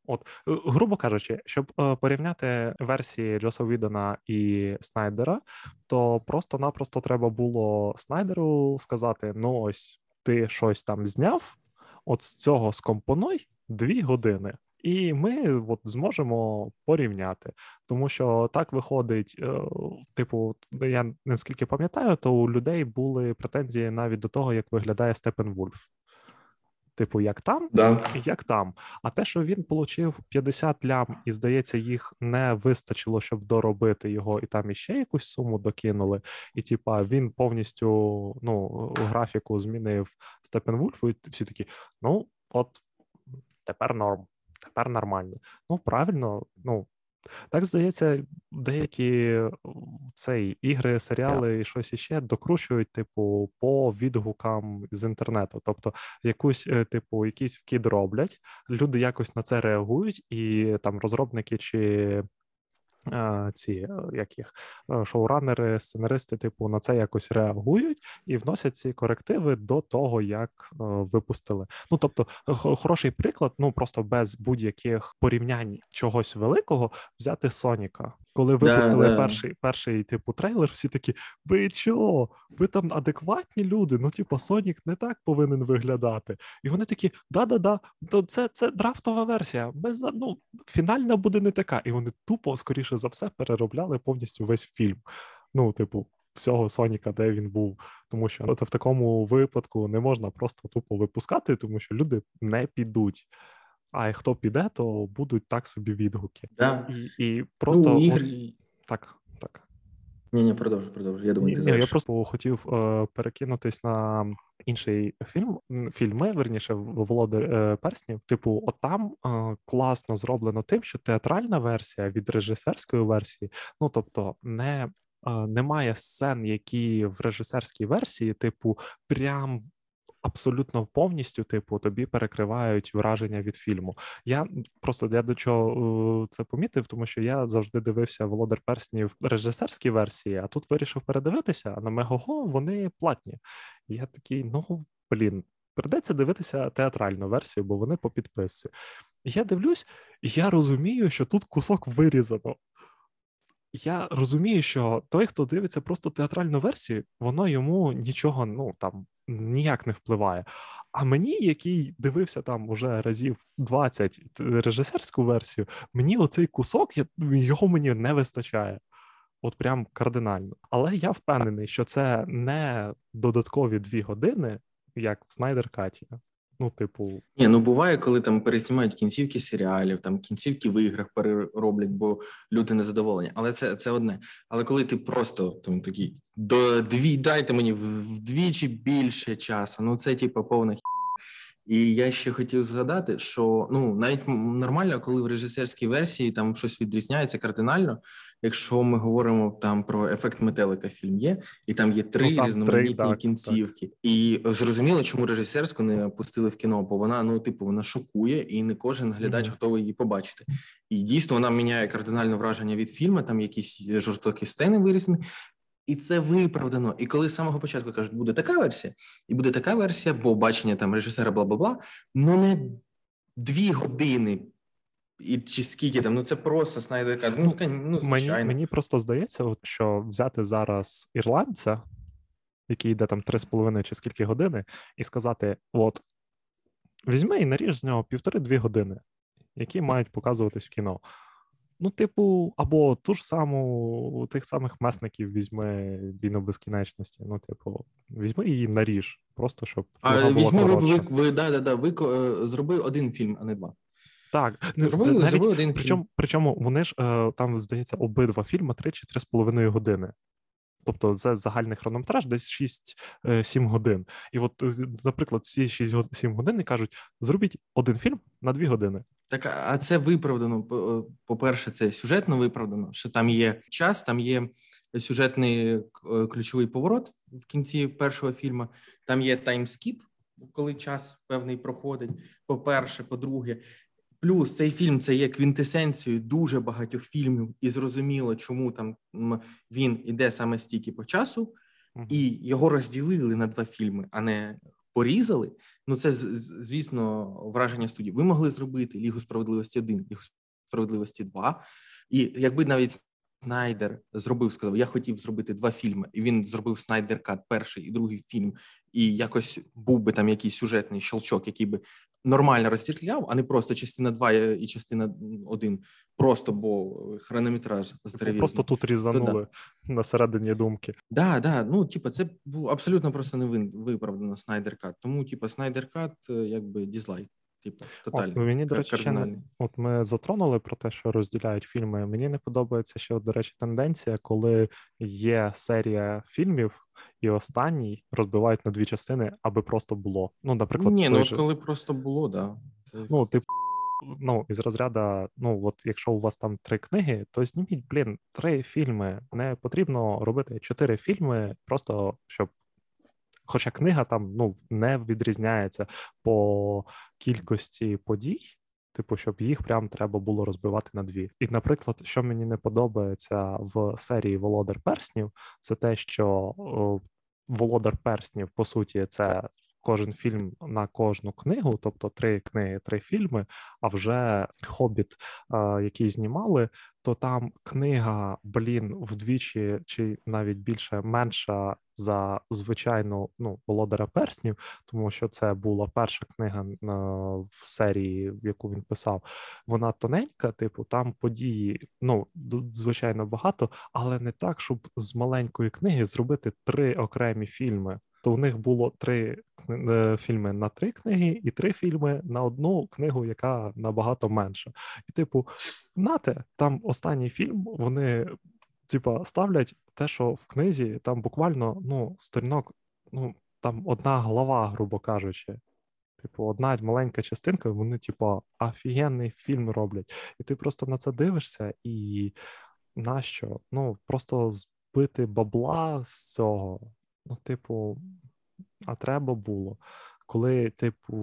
От, грубо кажучи, щоб е, порівняти версії Джоса Відена і Снайдера, то просто-напросто треба було Снайдеру сказати: ну, ось ти щось там зняв, от з цього скомпонуй дві години. І ми от зможемо порівняти, тому що так виходить, е, типу, я наскільки пам'ятаю, то у людей були претензії навіть до того, як виглядає Степен Вульф. Типу, як там, Да. як там. А те, що він отримав 50 лям, і здається, їх не вистачило, щоб доробити його, і там іще якусь суму докинули. І типа він повністю ну, графіку змінив Степенвульфу, і всі такі: ну, от тепер норм, тепер нормально. Ну, правильно, ну. Так здається, деякі цей ігри, серіали і щось іще докручують, типу, по відгукам з інтернету. Тобто, якусь, е, типу, якийсь вкид роблять, люди якось на це реагують, і там розробники чи ці е, як їх е, шоуранери, сценаристи, типу, на це якось реагують і вносять ці корективи до того, як е, випустили. Ну тобто, хороший приклад, ну просто без будь-яких порівнянь чогось великого, взяти Соніка. Коли випустили да, да. перший перший типу трейлер, всі такі: ви чого? Ви там адекватні люди? Ну, типу, Сонік не так повинен виглядати. І вони такі: да-да-да, то це це драфтова версія. Без ну фінальна буде не така. І вони тупо, скоріше за все, переробляли повністю весь фільм. Ну, типу, всього Соніка, де він був. Тому що от в такому випадку не можна просто тупо випускати, тому що люди не підуть. А хто піде, то будуть так собі відгуки. Да. І і просто ну, ігри... так. Ні, ні, продовжуй, продовжуй. Я думаю, ти Ні, Я просто хотів е, перекинутись на інший фільм. Фільми, верніше, Володар е, перснів. Типу, от там е, класно зроблено тим, що театральна версія від режисерської версії, ну тобто, не. Немає сцен, які в режисерській версії, типу, прям абсолютно повністю, типу, тобі перекривають враження від фільму. Я просто я до чого е, це помітив, тому що я завжди дивився Володар Перснів режисерській версії, а тут вирішив передивитися, а на Мегого вони платні. І я такий, ну блін. Придеться дивитися театральну версію, бо вони по підписці. Я дивлюсь, і я розумію, що тут кусок вирізано я розумію, що той, хто дивиться просто театральну версію, воно йому нічого ну там ніяк не впливає. А мені, який дивився там уже разів 20 режисерську версію, мені оцей кусок його мені не вистачає. От прям кардинально. Але я впевнений, що це не додаткові дві години, як в Снайдер Каті. Ну, типу, ні, ну буває, коли там переснімають кінцівки серіалів, там кінцівки в іграх перероблять, бо люди не задоволені. Але це це одне. Але коли ти просто там такий до дві дайте мені вдвічі більше часу. Ну це типу повна хі. І я ще хотів згадати, що ну навіть нормально, коли в режисерській версії там щось відрізняється кардинально. Якщо ми говоримо там про ефект метелика, фільм є, і там є три ну, різноманітні три, так, кінцівки, так. і зрозуміло, чому режисерську не пустили в кіно, бо вона ну типу вона шокує, і не кожен глядач mm-hmm. готовий її побачити. І дійсно вона міняє кардинальне враження від фільму. Там якісь жорстокі сцени вирізані. І це виправдано. І коли з самого початку кажуть, буде така версія, і буде така версія, бо бачення там режисера, бла бла бла, ну не дві години. І чи скільки там, ну це просто снайдерка. Ну, ну мені мені просто здається, що взяти зараз ірландця, який йде там три з половиною чи скільки години, і сказати: от візьми і наріж з нього півтори-дві години, які мають показуватись в кіно. Ну, типу, або ту ж саму тих самих месників візьми війну безкінечності. Ну, типу, візьми її наріж, просто щоб а візьми ви, ви, ви, да, да, да, ви е, зроби один фільм, а не два. Так, зроби, навіть, зроби один причому, фільм. причому вони ж е, там здається обидва фільми 3 чи 3,5 години. Тобто це загальний хронометраж десь 6-7 е, годин. І от, е, наприклад, ці 6-7 годин кажуть: зробіть один фільм на 2 години. Так, а це виправдано. Е, по-перше, це сюжетно виправдано, що там є час, там є сюжетний ключовий поворот в кінці першого фільму, там є таймскіп, коли час певний проходить. По-перше, по-друге, Плюс цей фільм це є квінтесенцією дуже багатьох фільмів, і зрозуміло, чому там він іде саме стільки по часу, і його розділили на два фільми, а не порізали. Ну це звісно враження студії. Ви могли зробити Лігу справедливості 1, Лігу справедливості 2. І якби навіть Снайдер зробив, сказав: Я хотів зробити два фільми, і він зробив Снайдер Кат, перший і другий фільм, і якось був би там якийсь сюжетний щелчок, який би нормально розділяв, а не просто частина 2 і частина 1, просто бо хронометраж здоров'язний. Просто тут різанули да. на середині думки. Да, да. Ну, типа, це був абсолютно просто не виправдано Снайдер Кат. Тому, типа, Снайдер Кат, якби дізлайк. Типу, тотальний. От, мені, до речі, ще не, от ми затронули про те, що розділяють фільми. Мені не подобається ще, до речі, тенденція, коли є серія фільмів, і останній розбивають на дві частини, аби просто було. Ну, наприклад, ні, ну же... коли просто було, да. Ну, типу, ну, із розряду, ну, от якщо у вас там три книги, то зніміть, блін, три фільми. Не потрібно робити чотири фільми, просто щоб Хоча книга там ну не відрізняється по кількості подій, типу, щоб їх прям треба було розбивати на дві. І, наприклад, що мені не подобається в серії Володар Перснів, це те, що Володар Перснів, по суті, це. Кожен фільм на кожну книгу, тобто три книги, три фільми. А вже хобіт, який знімали, то там книга, блін, вдвічі чи навіть більше менша за звичайну ну володаря перснів, тому що це була перша книга в серії, в яку він писав. Вона тоненька, типу, там події, ну звичайно, багато, але не так, щоб з маленької книги зробити три окремі фільми. То в них було три е, фільми на три книги, і три фільми на одну книгу, яка набагато менша. І, типу, нате, там останній фільм вони типа ставлять те, що в книзі там буквально ну, сторінок, ну там одна глава, грубо кажучи. Типу, одна маленька частинка, вони, типу, офігенний фільм роблять. І ти просто на це дивишся, і нащо? Ну, просто збити бабла з цього. Ну, типу, а треба було. Коли, типу,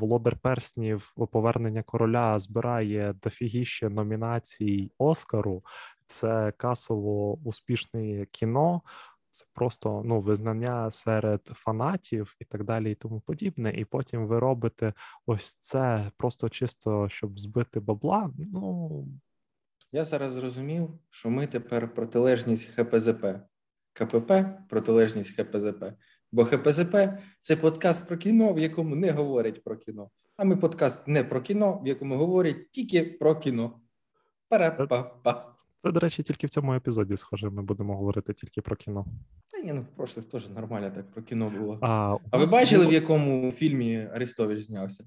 Володар Перснів повернення короля збирає дофігіще номінацій Оскару, це касово успішне кіно, це просто ну, визнання серед фанатів і так далі, і тому подібне. І потім ви робите ось це просто чисто, щоб збити бабла. Ну я зараз зрозумів, що ми тепер протилежність ХПЗП. КПП протилежність ХПЗП. Бо ХПЗП це подкаст про кіно, в якому не говорять про кіно. А ми подкаст не про кіно, в якому говорять тільки про кіно. Пара-па-па. Це, до речі, тільки в цьому епізоді, схоже, ми будемо говорити тільки про кіно. Та ні, ну в прошлих теж нормально так про кіно було. А а ви бачили, було... в якому фільмі Арестович знявся?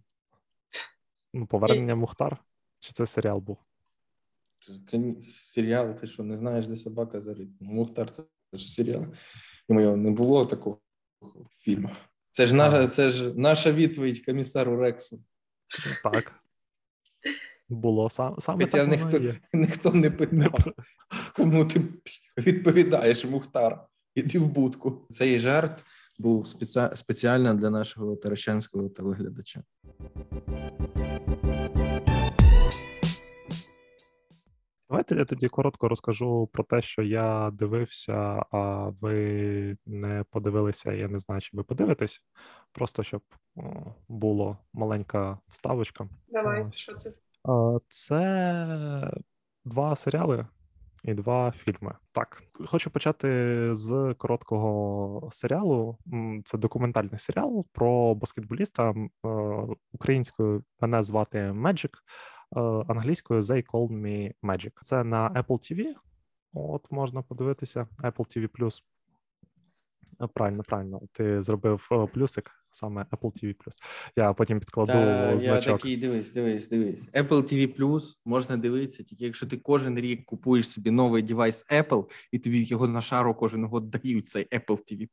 Ну, Повернення Мухтар? Чи це серіал був? Серіал, ти що, не знаєш, де собака зарить? Мухтар це ж серіал. І моєго не було такого фільму. Це ж наша, це ж наша відповідь комісару Рексу. Так. Було сам саме Хоча так ніхто є. ніхто не питав, кому ти відповідаєш, Мухтар, іди в будку. Цей жарт був спеціально для нашого Таращанського телеглядача. Давайте я тоді коротко розкажу про те, що я дивився, а ви не подивилися. Я не знаю, чи ви подивитесь. Просто щоб було маленька вставочка. Давай, що це? Це два серіали і два фільми. Так, хочу почати з короткого серіалу. Це документальний серіал про баскетболіста е, українською. Мене звати е, англійською They Call Me Magic. Це на Apple TV. От можна подивитися Apple TV+. Правильно, правильно. Ти зробив е, плюсик саме Apple TV+. Я потім підкладу Та, значок. Я такий, дивись, дивись, дивись. Apple TV+, можна дивитися, тільки якщо ти кожен рік купуєш собі новий девайс Apple, і тобі його на шару кожен год дають цей Apple TV+.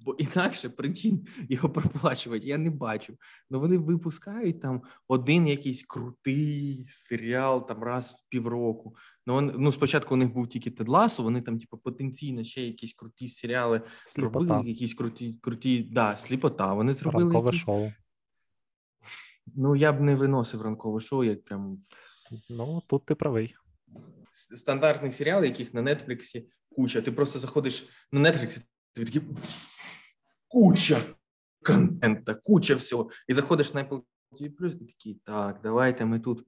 Бо інакше причин його проплачувати я не бачу. Ну вони випускають там один якийсь крутий серіал там раз в півроку. Ну, вони, ну спочатку у них був тільки Тед Ласо, вони там, типу, потенційно ще якісь круті серіали сліпота. робили, якісь круті, круті, да, сліпота. Вони зробили ранкове якісь... шоу. Ну, я б не виносив ранкове шоу, як прям. Ну, тут ти правий. Стандартний серіал, яких на Нетфліксі куча. Ти просто заходиш на Нетфліксі, ти такий куча контента, куча всього. І заходиш на Apple TV+, і такий, так, давайте ми тут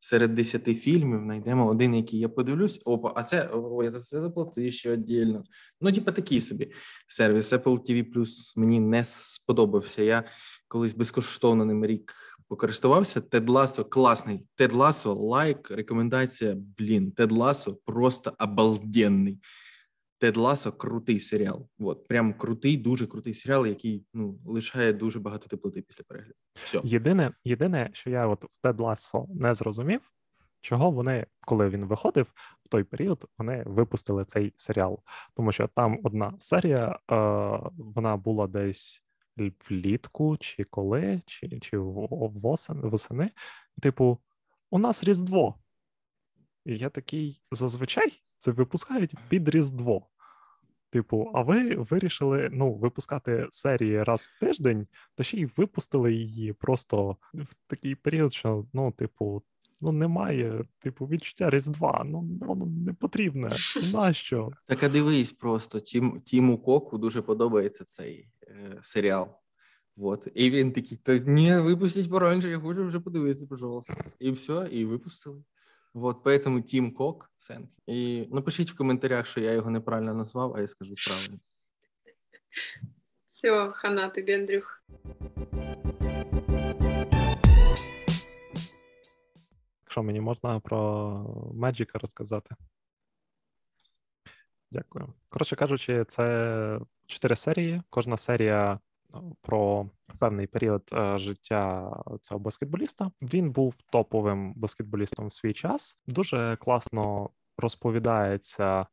серед десяти фільмів знайдемо один, який я подивлюсь. Опа, а це о, я за це заплатив ще віддільно. Ну, типа такий собі сервіс. Apple TV Plus мені не сподобався. Я колись безкоштовно ним рік покористувався. Тед Ласо класний. Тед Ласо, лайк, рекомендація. Блін, Тед Ласо просто обалденний. Тед Ласо крутий серіал. От прям крутий, дуже крутий серіал, який ну лишає дуже багато теплоти після перегляду. Все. Єдине, єдине, що я от в Тед Ласо не зрозумів, чого вони, коли він виходив в той період, вони випустили цей серіал, тому що там одна серія, е, вона була десь влітку, чи коли, чи чи восени, восени. Типу, у нас Різдво. І я такий зазвичай це випускають під Різдво. Типу, а ви вирішили ну, випускати серії раз в тиждень, та ще й випустили її просто в такий період, що ну, типу, ну немає, типу, відчуття Різдва. Ну воно не потрібне. Нащо? Так а дивись, просто Тім, Тіму Коку дуже подобається цей е, серіал. Вот. І він такий: та ні, випустіть пораньше, я хочу вже подивитися, пожалуйста. І все, і випустили. Вот, поэтому Тім Кок, Сенк. І напишіть в коментарях, що я його неправильно назвав, а я скажу правильно. Все, хана тобі, Андрюх. Якщо мені можна про Меджіка розказати. Дякую. Коротше кажучи, це чотири серії. Кожна серія про певний період е, життя цього баскетболіста. Він був топовим баскетболістом в свій час. Дуже класно розповідається.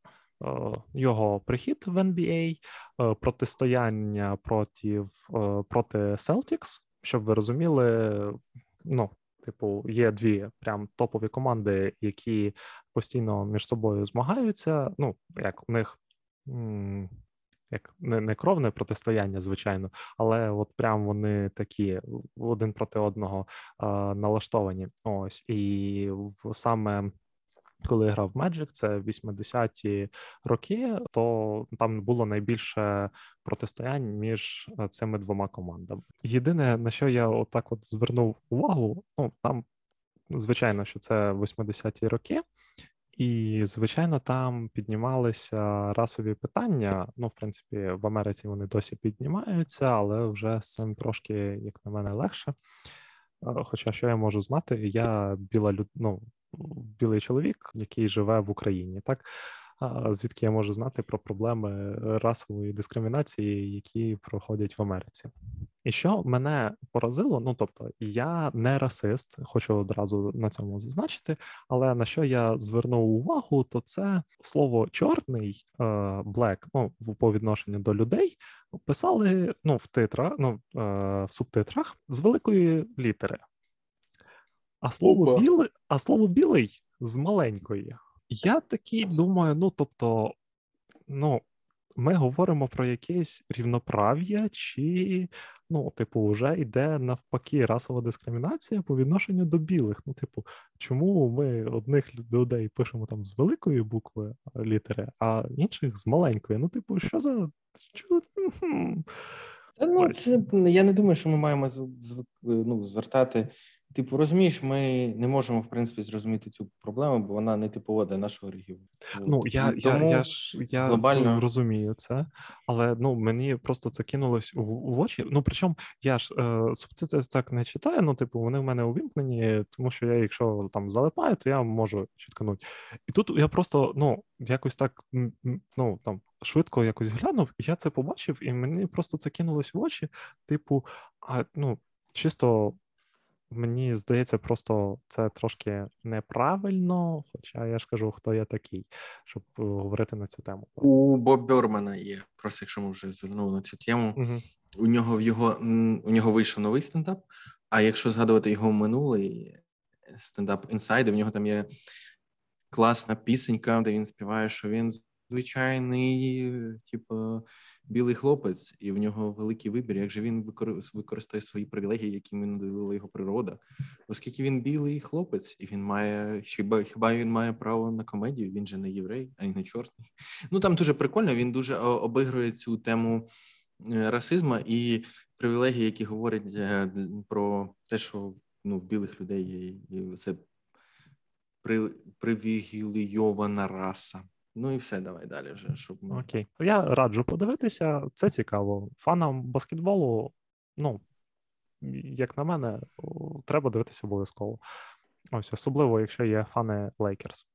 Е, його прихід в NBA, е, протистояння проти проти Celtics, щоб ви розуміли, ну, типу, є дві прям топові команди, які постійно між собою змагаються. Ну, як у них як не не кровне протистояння, звичайно, але от прям вони такі один проти одного а, налаштовані. Ось і в саме. Коли я грав Magic, це 80-ті роки, то там було найбільше протистоянь між цими двома командами. Єдине на що я отак от звернув увагу, ну там звичайно, що це 80-ті роки, і, звичайно, там піднімалися расові питання. Ну, в принципі, в Америці вони досі піднімаються, але вже з цим трошки, як на мене, легше. Хоча що я можу знати, я біла люд... ну, білий чоловік, який живе в Україні, так звідки я можу знати про проблеми расової дискримінації, які проходять в Америці. І що мене поразило, ну тобто, я не расист, хочу одразу на цьому зазначити, але на що я звернув увагу, то це слово чорний е, black, ну по відношенню до людей писали ну в титрах, ну е, в субтитрах з великої літери. А слово білий, а слово білий з маленької. Я такий думаю, ну тобто, ну, ми говоримо про якесь рівноправ'я, чи, ну, типу, вже йде навпаки расова дискримінація по відношенню до білих. Ну, типу, чому ми одних людей пишемо там з великої букви літери, а інших з маленької? Ну, типу, що за. Ну, це я не думаю, що ми маємо ну, звертати Типу, розумієш, ми не можемо в принципі зрозуміти цю проблему, бо вона не типова для нашого регіону. Ну я я, я ж я глобально розумію це, але ну мені просто це кинулось в, в очі. Ну причому я ж е, субтитри так не читаю. Ну, типу, вони в мене увімкнені, тому що я, якщо там залипаю, то я можу чітканути. І тут я просто ну якось так ну там швидко якось глянув, і я це побачив, і мені просто це кинулось в очі. Типу, а ну чисто. Мені здається, просто це трошки неправильно, хоча я ж кажу, хто я такий, щоб е, говорити на цю тему. У Боб Бьормана є, просто якщо ми вже звернули на цю тему. Угу. У нього в його у нього вийшов новий стендап. А якщо згадувати його минулий стендап інсайди, в нього там є класна пісенька, де він співає, що він звичайний, типу, білий хлопець, і в нього великий вибір. Як же він використає свої привілегії, які йому наділила його природа, оскільки він білий хлопець, і він має хіба хіба він має право на комедію? Він же не єврей, а й не чорний. Ну там дуже прикольно. Він дуже обігрує цю тему е, расизму і привілегії, які говорять е, про те, що ну в білих людей є це при, привілейована раса. Ну і все, давай далі вже. щоб ми... Окей. Я раджу подивитися, це цікаво. Фанам баскетболу, ну, як на мене, треба дивитися обов'язково. Ось, особливо, якщо є фани Лейкерс.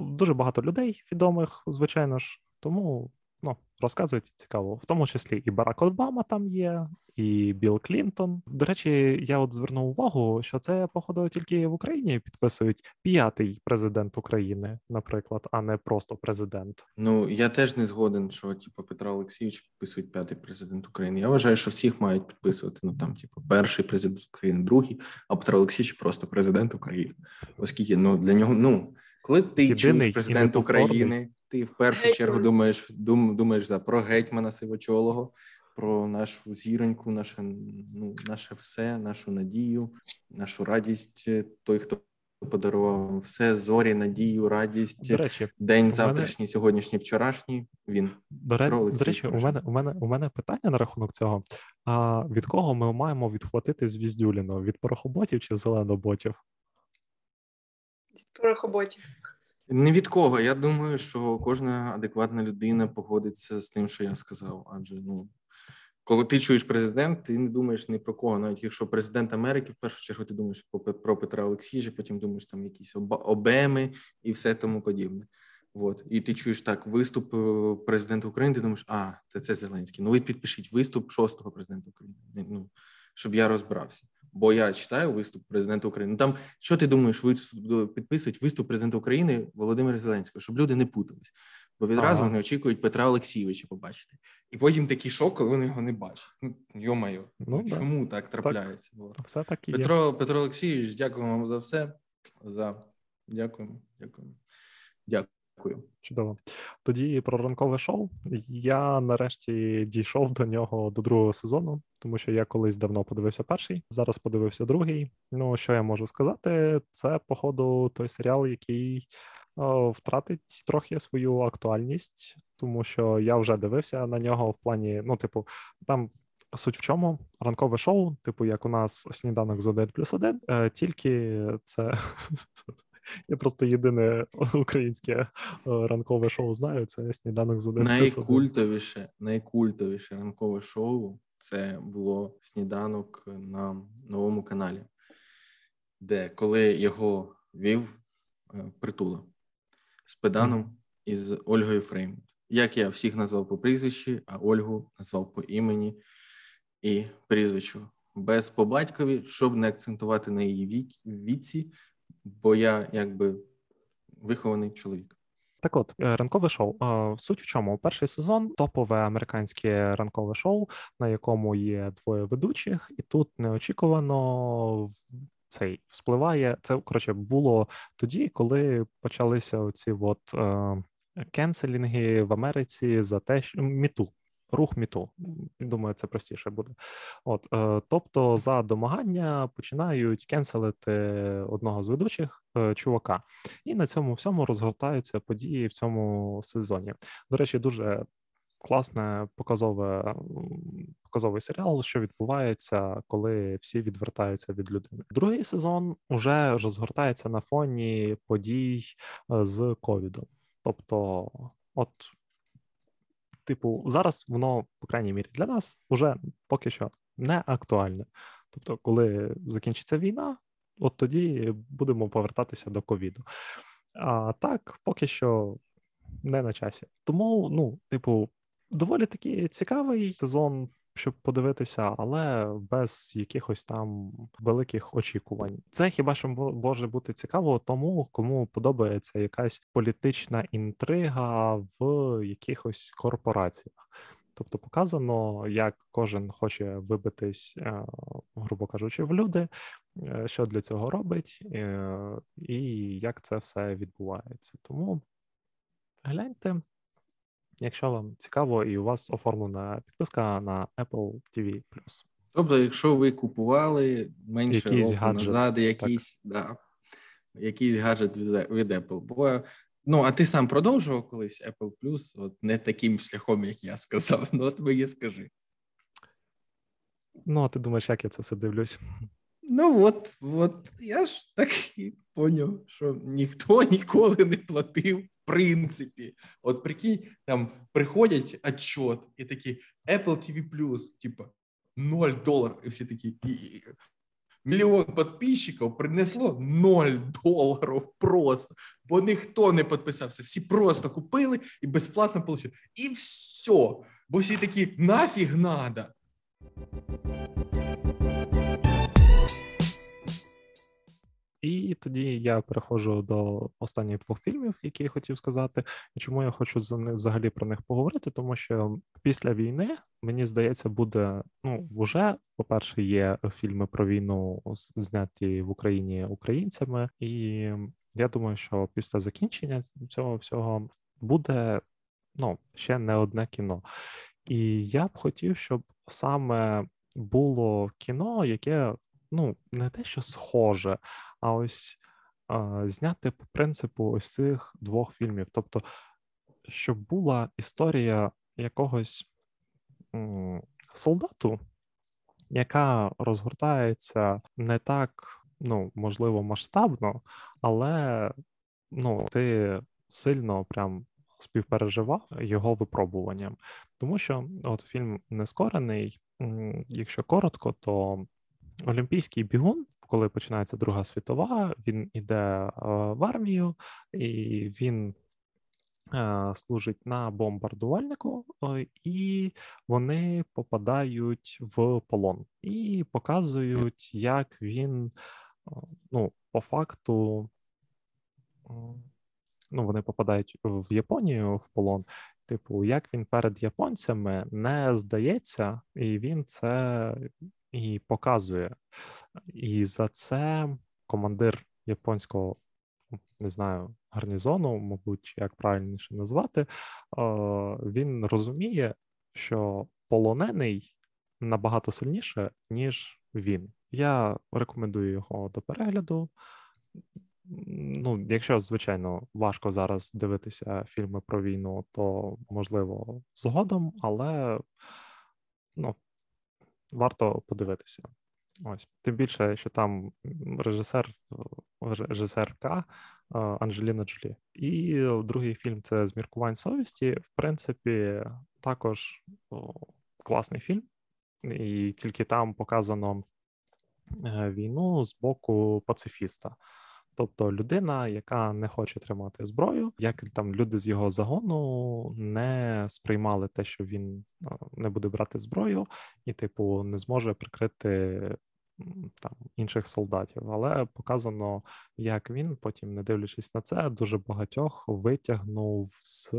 Дуже багато людей відомих, звичайно ж, тому ну, розказують цікаво, в тому числі і Барак Обама там є, і Білл Клінтон. До речі, я от звернув увагу, що це, походу, тільки в Україні підписують п'ятий президент України, наприклад, а не просто президент. Ну я теж не згоден, що типу, Петро Олексійович підписують п'ятий президент України. Я вважаю, що всіх мають підписувати. Ну там, типу, перший президент України, другий, а Петро Олексійович просто президент України. Оскільки ну для нього ну. Коли ти Єдиний чуєш президент України, ти в першу Гетьман. чергу думаєш дум, думаєш за про гетьмана сивочолого, про нашу зіроньку, наше ну, наше все, нашу надію, нашу радість. Той, хто подарував все, зорі, надію, радість, до речі, день завтрашній, мене... сьогоднішній, вчорашній. Він до, ре... до речі, у мене у мене у мене питання на рахунок цього. А від кого ми маємо відхватити звіздюліно? Від порохоботів чи зеленоботів? Порохоботів. Не від кого. Я думаю, що кожна адекватна людина погодиться з тим, що я сказав. Адже ну коли ти чуєш президент, ти не думаєш ні про кого. Навіть якщо президент Америки, в першу чергу ти думаєш про Петра Олексійовича, потім думаєш там якісь обеми і все тому подібне. От. І ти чуєш так виступ е, президента України. Ти думаєш, а це це Зеленський. Ну ви підпишіть виступ шостого президента України. Ну щоб я розбирався. Бо я читаю виступ президента України. Ну там що ти думаєш, виступ підписують виступ президента України Володимира Зеленського, щоб люди не путались, бо відразу ага. вони очікують Петра Олексійовича побачити, і потім такий шок, коли вони його не бачать. Ну йо-майо, ну, чому да. так трапляється? Так, все так і Петро є. Петро Олексійович, дякуємо вам за все. За дякуємо, дякуємо, дякую. Дякую. Чудово. Тоді про ранкове шоу. Я нарешті дійшов до нього до другого сезону, тому що я колись давно подивився перший, зараз подивився другий. Ну що я можу сказати, це походу той серіал, який о, втратить трохи свою актуальність, тому що я вже дивився на нього в плані, ну, типу, там. Суть в чому ранкове шоу, типу, як у нас сніданок з 1 плюс 1, е, тільки це я просто єдине українське е, ранкове шоу знаю. Це сніданок з один найкультовіше, найкультовіше ранкове шоу. Це було сніданок на новому каналі, де коли його вів е, притула з педаном mm-hmm. із Ольгою Фрейм. Як я всіх назвав по прізвищі, а Ольгу назвав по імені і прізвищу без по батькові, щоб не акцентувати на її віці, бо я якби вихований чоловік. Так, от е, ранкове шоу. Суть в чому перший сезон топове американське ранкове шоу, на якому є двоє ведучих, і тут неочікувано цей вспливає. Це коротше було тоді, коли почалися оці от е, cancel інги в Америці за те, що MeToo рух MeToo. Думаю, це простіше буде. От, е, Тобто, за домагання починають cancel ити одного з ведучих е, чувака, і на цьому всьому розгортаються події в цьому сезоні. До речі, дуже класне показове показовий серіал, що відбувається, коли всі відвертаються від людини. Другий сезон вже розгортається на фоні подій е, з ковідом. Тобто, от типу, зараз воно, по крайній мірі, для нас вже поки що не актуальне. Тобто, коли закінчиться війна, от тоді будемо повертатися до ковіду. А так, поки що не на часі. Тому, ну, типу, доволі таки цікавий сезон щоб подивитися, але без якихось там великих очікувань. Це хіба що може бути цікаво тому, кому подобається якась політична інтрига в якихось корпораціях. Тобто показано, як кожен хоче вибитись, е, грубо кажучи, в люди, е, що для цього робить, е, і як це все відбувається. Тому гляньте, якщо вам цікаво, і у вас оформлена підписка на Apple TV+. Тобто, якщо ви купували менше якийсь року гаджет, назад, якийсь да, якийсь гаджет від Apple. Бо ну, а ти сам продовжував колись Apple Plus, от не таким шляхом, як я сказав. Ну, от мені скажи. Ну, а ти думаєш, як я це все дивлюсь? Ну от, от я ж так поняв, що ніхто ніколи не платив. В принципі, от прикинь, там приходять отчет і такі Apple TV+, типа 0 доларів, і всі такі мільйон підписчиків принесло 0 доларів просто, бо ніхто не підписався. Всі просто купили і безплатно отримали. І все. Бо всі такі нафіг надо. І тоді я переходжу до останніх двох фільмів, які я хотів сказати. І чому я хочу за них взагалі про них поговорити? Тому що після війни мені здається, буде ну вже по-перше, є фільми про війну зняті в Україні українцями, і я думаю, що після закінчення цього всього буде ну ще не одне кіно. І я б хотів, щоб саме було кіно, яке ну не те, що схоже, а ось зняти по принципу ось цих двох фільмів. Тобто, щоб була історія якогось солдату, яка розгортається не так, ну, можливо, масштабно, але ну, ти сильно прям співпереживав його випробуванням. Тому що от фільм Нескорений, якщо коротко, то олімпійський бігун, коли починається Друга світова, він іде е, в армію і він. Е, служить на бомбардувальнику, е, і вони попадають в полон і показують, як він ну, по факту ну, вони попадають в Японію в полон. Типу, як він перед японцями не здається, і він це і показує. І за це командир японського, не знаю, гарнізону, мабуть, як правильніше назвати, він розуміє, що полонений набагато сильніше, ніж він. Я рекомендую його до перегляду. Ну, якщо, звичайно, важко зараз дивитися фільми про війну, то можливо згодом, але ну, варто подивитися. Ось тим більше, що там режисер, режисерка Анджеліна Джолі. І другий фільм це Зміркувань совісті. В принципі, також класний фільм, і тільки там показано е, війну з боку пацифіста. Тобто людина, яка не хоче тримати зброю, як там люди з його загону не сприймали те, що він не буде брати зброю, і, типу, не зможе прикрити там інших солдатів. Але показано, як він потім, не дивлячись на це, дуже багатьох витягнув з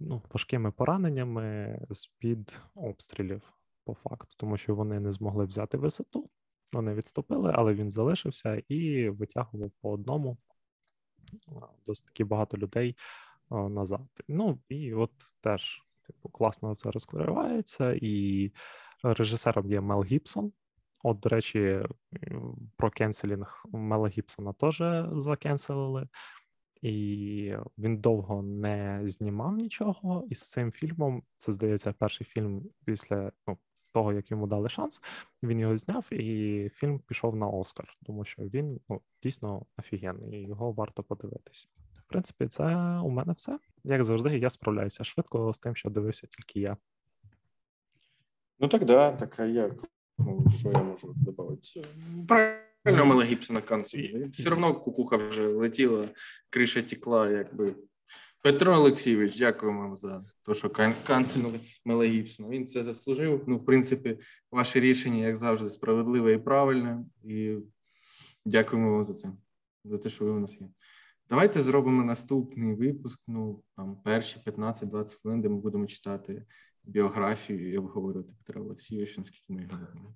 ну, важкими пораненнями з під обстрілів. По факту, тому що вони не змогли взяти висоту, вони відступили, але він залишився і витягував по одному досить таки багато людей назад. Ну і от теж типу, класно це розкривається, і режисером є Мел Гібсон. От, до речі, про кенселінг Мела Гібсона теж закенселили, і він довго не знімав нічого. І з цим фільмом це здається перший фільм після ну, того, як йому дали шанс, він його зняв, і фільм пішов на Оскар, тому що він ну, дійсно офігенний, і його варто подивитись. В принципі, це у мене все. Як завжди, я справляюся швидко з тим, що дивився тільки я. Ну так да, так а як? Ну, що я можу додати? Правильно, Мела Гібсона канцелі. Все одно кукуха вже летіла, криша текла, якби Петро Олексійович, дякуємо вам за те, що канцельнули Мела Гібсона. Він це заслужив. Ну, в принципі, ваше рішення, як завжди, справедливе і правильне. І дякуємо вам за це, за те, що ви у нас є. Давайте зробимо наступний випуск. Ну там перші 15-20 хвилин, де ми будемо читати біографію і обговорювати Петра Олексійовича, наскільки ми його.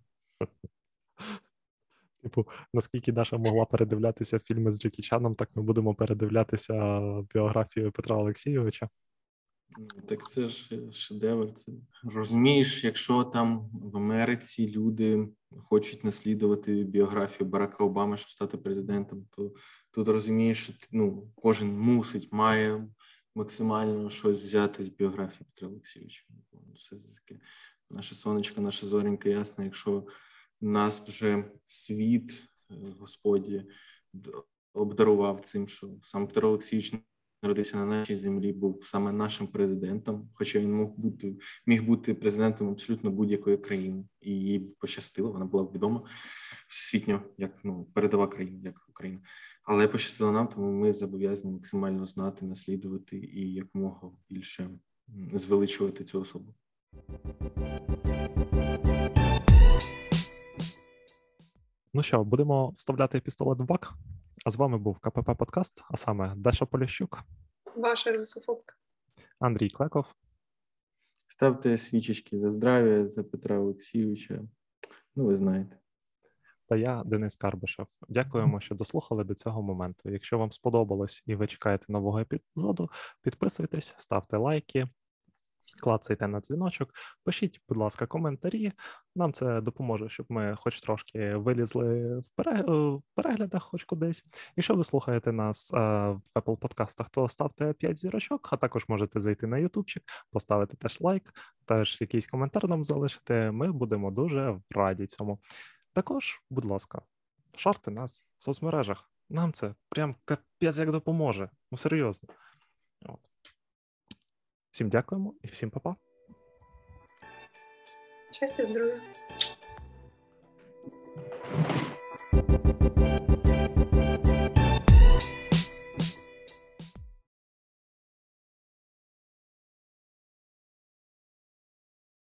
Типу, наскільки Даша могла передивлятися фільми з Джекі Чаном, так ми будемо передивлятися біографію Петра Олексійовича. Ну, так це ж шедевр. Це розумієш, якщо там в Америці люди хочуть наслідувати біографію Барака Обами, щоб стати президентом, то тут розумієш, що ну, кожен мусить, має максимально щось взяти з біографії Петра Олексійовича. Це таке наше сонечко, наша зоренька ясна, якщо нас вже світ, е, Господі, обдарував цим, що сам Петро Олексійович народився на нашій землі, був саме нашим президентом, хоча він мог бути міг бути президентом абсолютно будь-якої країни, і їй пощастило. Вона була відома всесвітньо як ну передова країна, як Україна. Але пощастило нам, тому ми зобов'язані максимально знати, наслідувати і якомога більше звеличувати цю особу. Ну що, будемо вставляти пістолет в бак. А з вами був КПП Подкаст, а саме Даша Поліщук, Ваша русофобка. Андрій Клеков. Ставте свічечки за здрав'я, за Петра Олексійовича. Ну, ви знаєте. Та я Денис Карбишев. Дякуємо, що дослухали до цього моменту. Якщо вам сподобалось і ви чекаєте нового епізоду, підписуйтесь, ставте лайки, клацайте на дзвіночок, пишіть, будь ласка, коментарі. Нам це допоможе, щоб ми хоч трошки вилізли в переглядах, хоч кудись. Якщо ви слухаєте нас в Apple подкастах, то ставте 5 зірочок, а також можете зайти на ютубчик, поставити теж лайк, теж якийсь коментар нам залишити. Ми будемо дуже раді цьому. Також, будь ласка, шарте нас в соцмережах. Нам це прям капець як допоможе. Ну серйозно. От. Всім дякуємо і всім па-па. Щастя, здоров'я.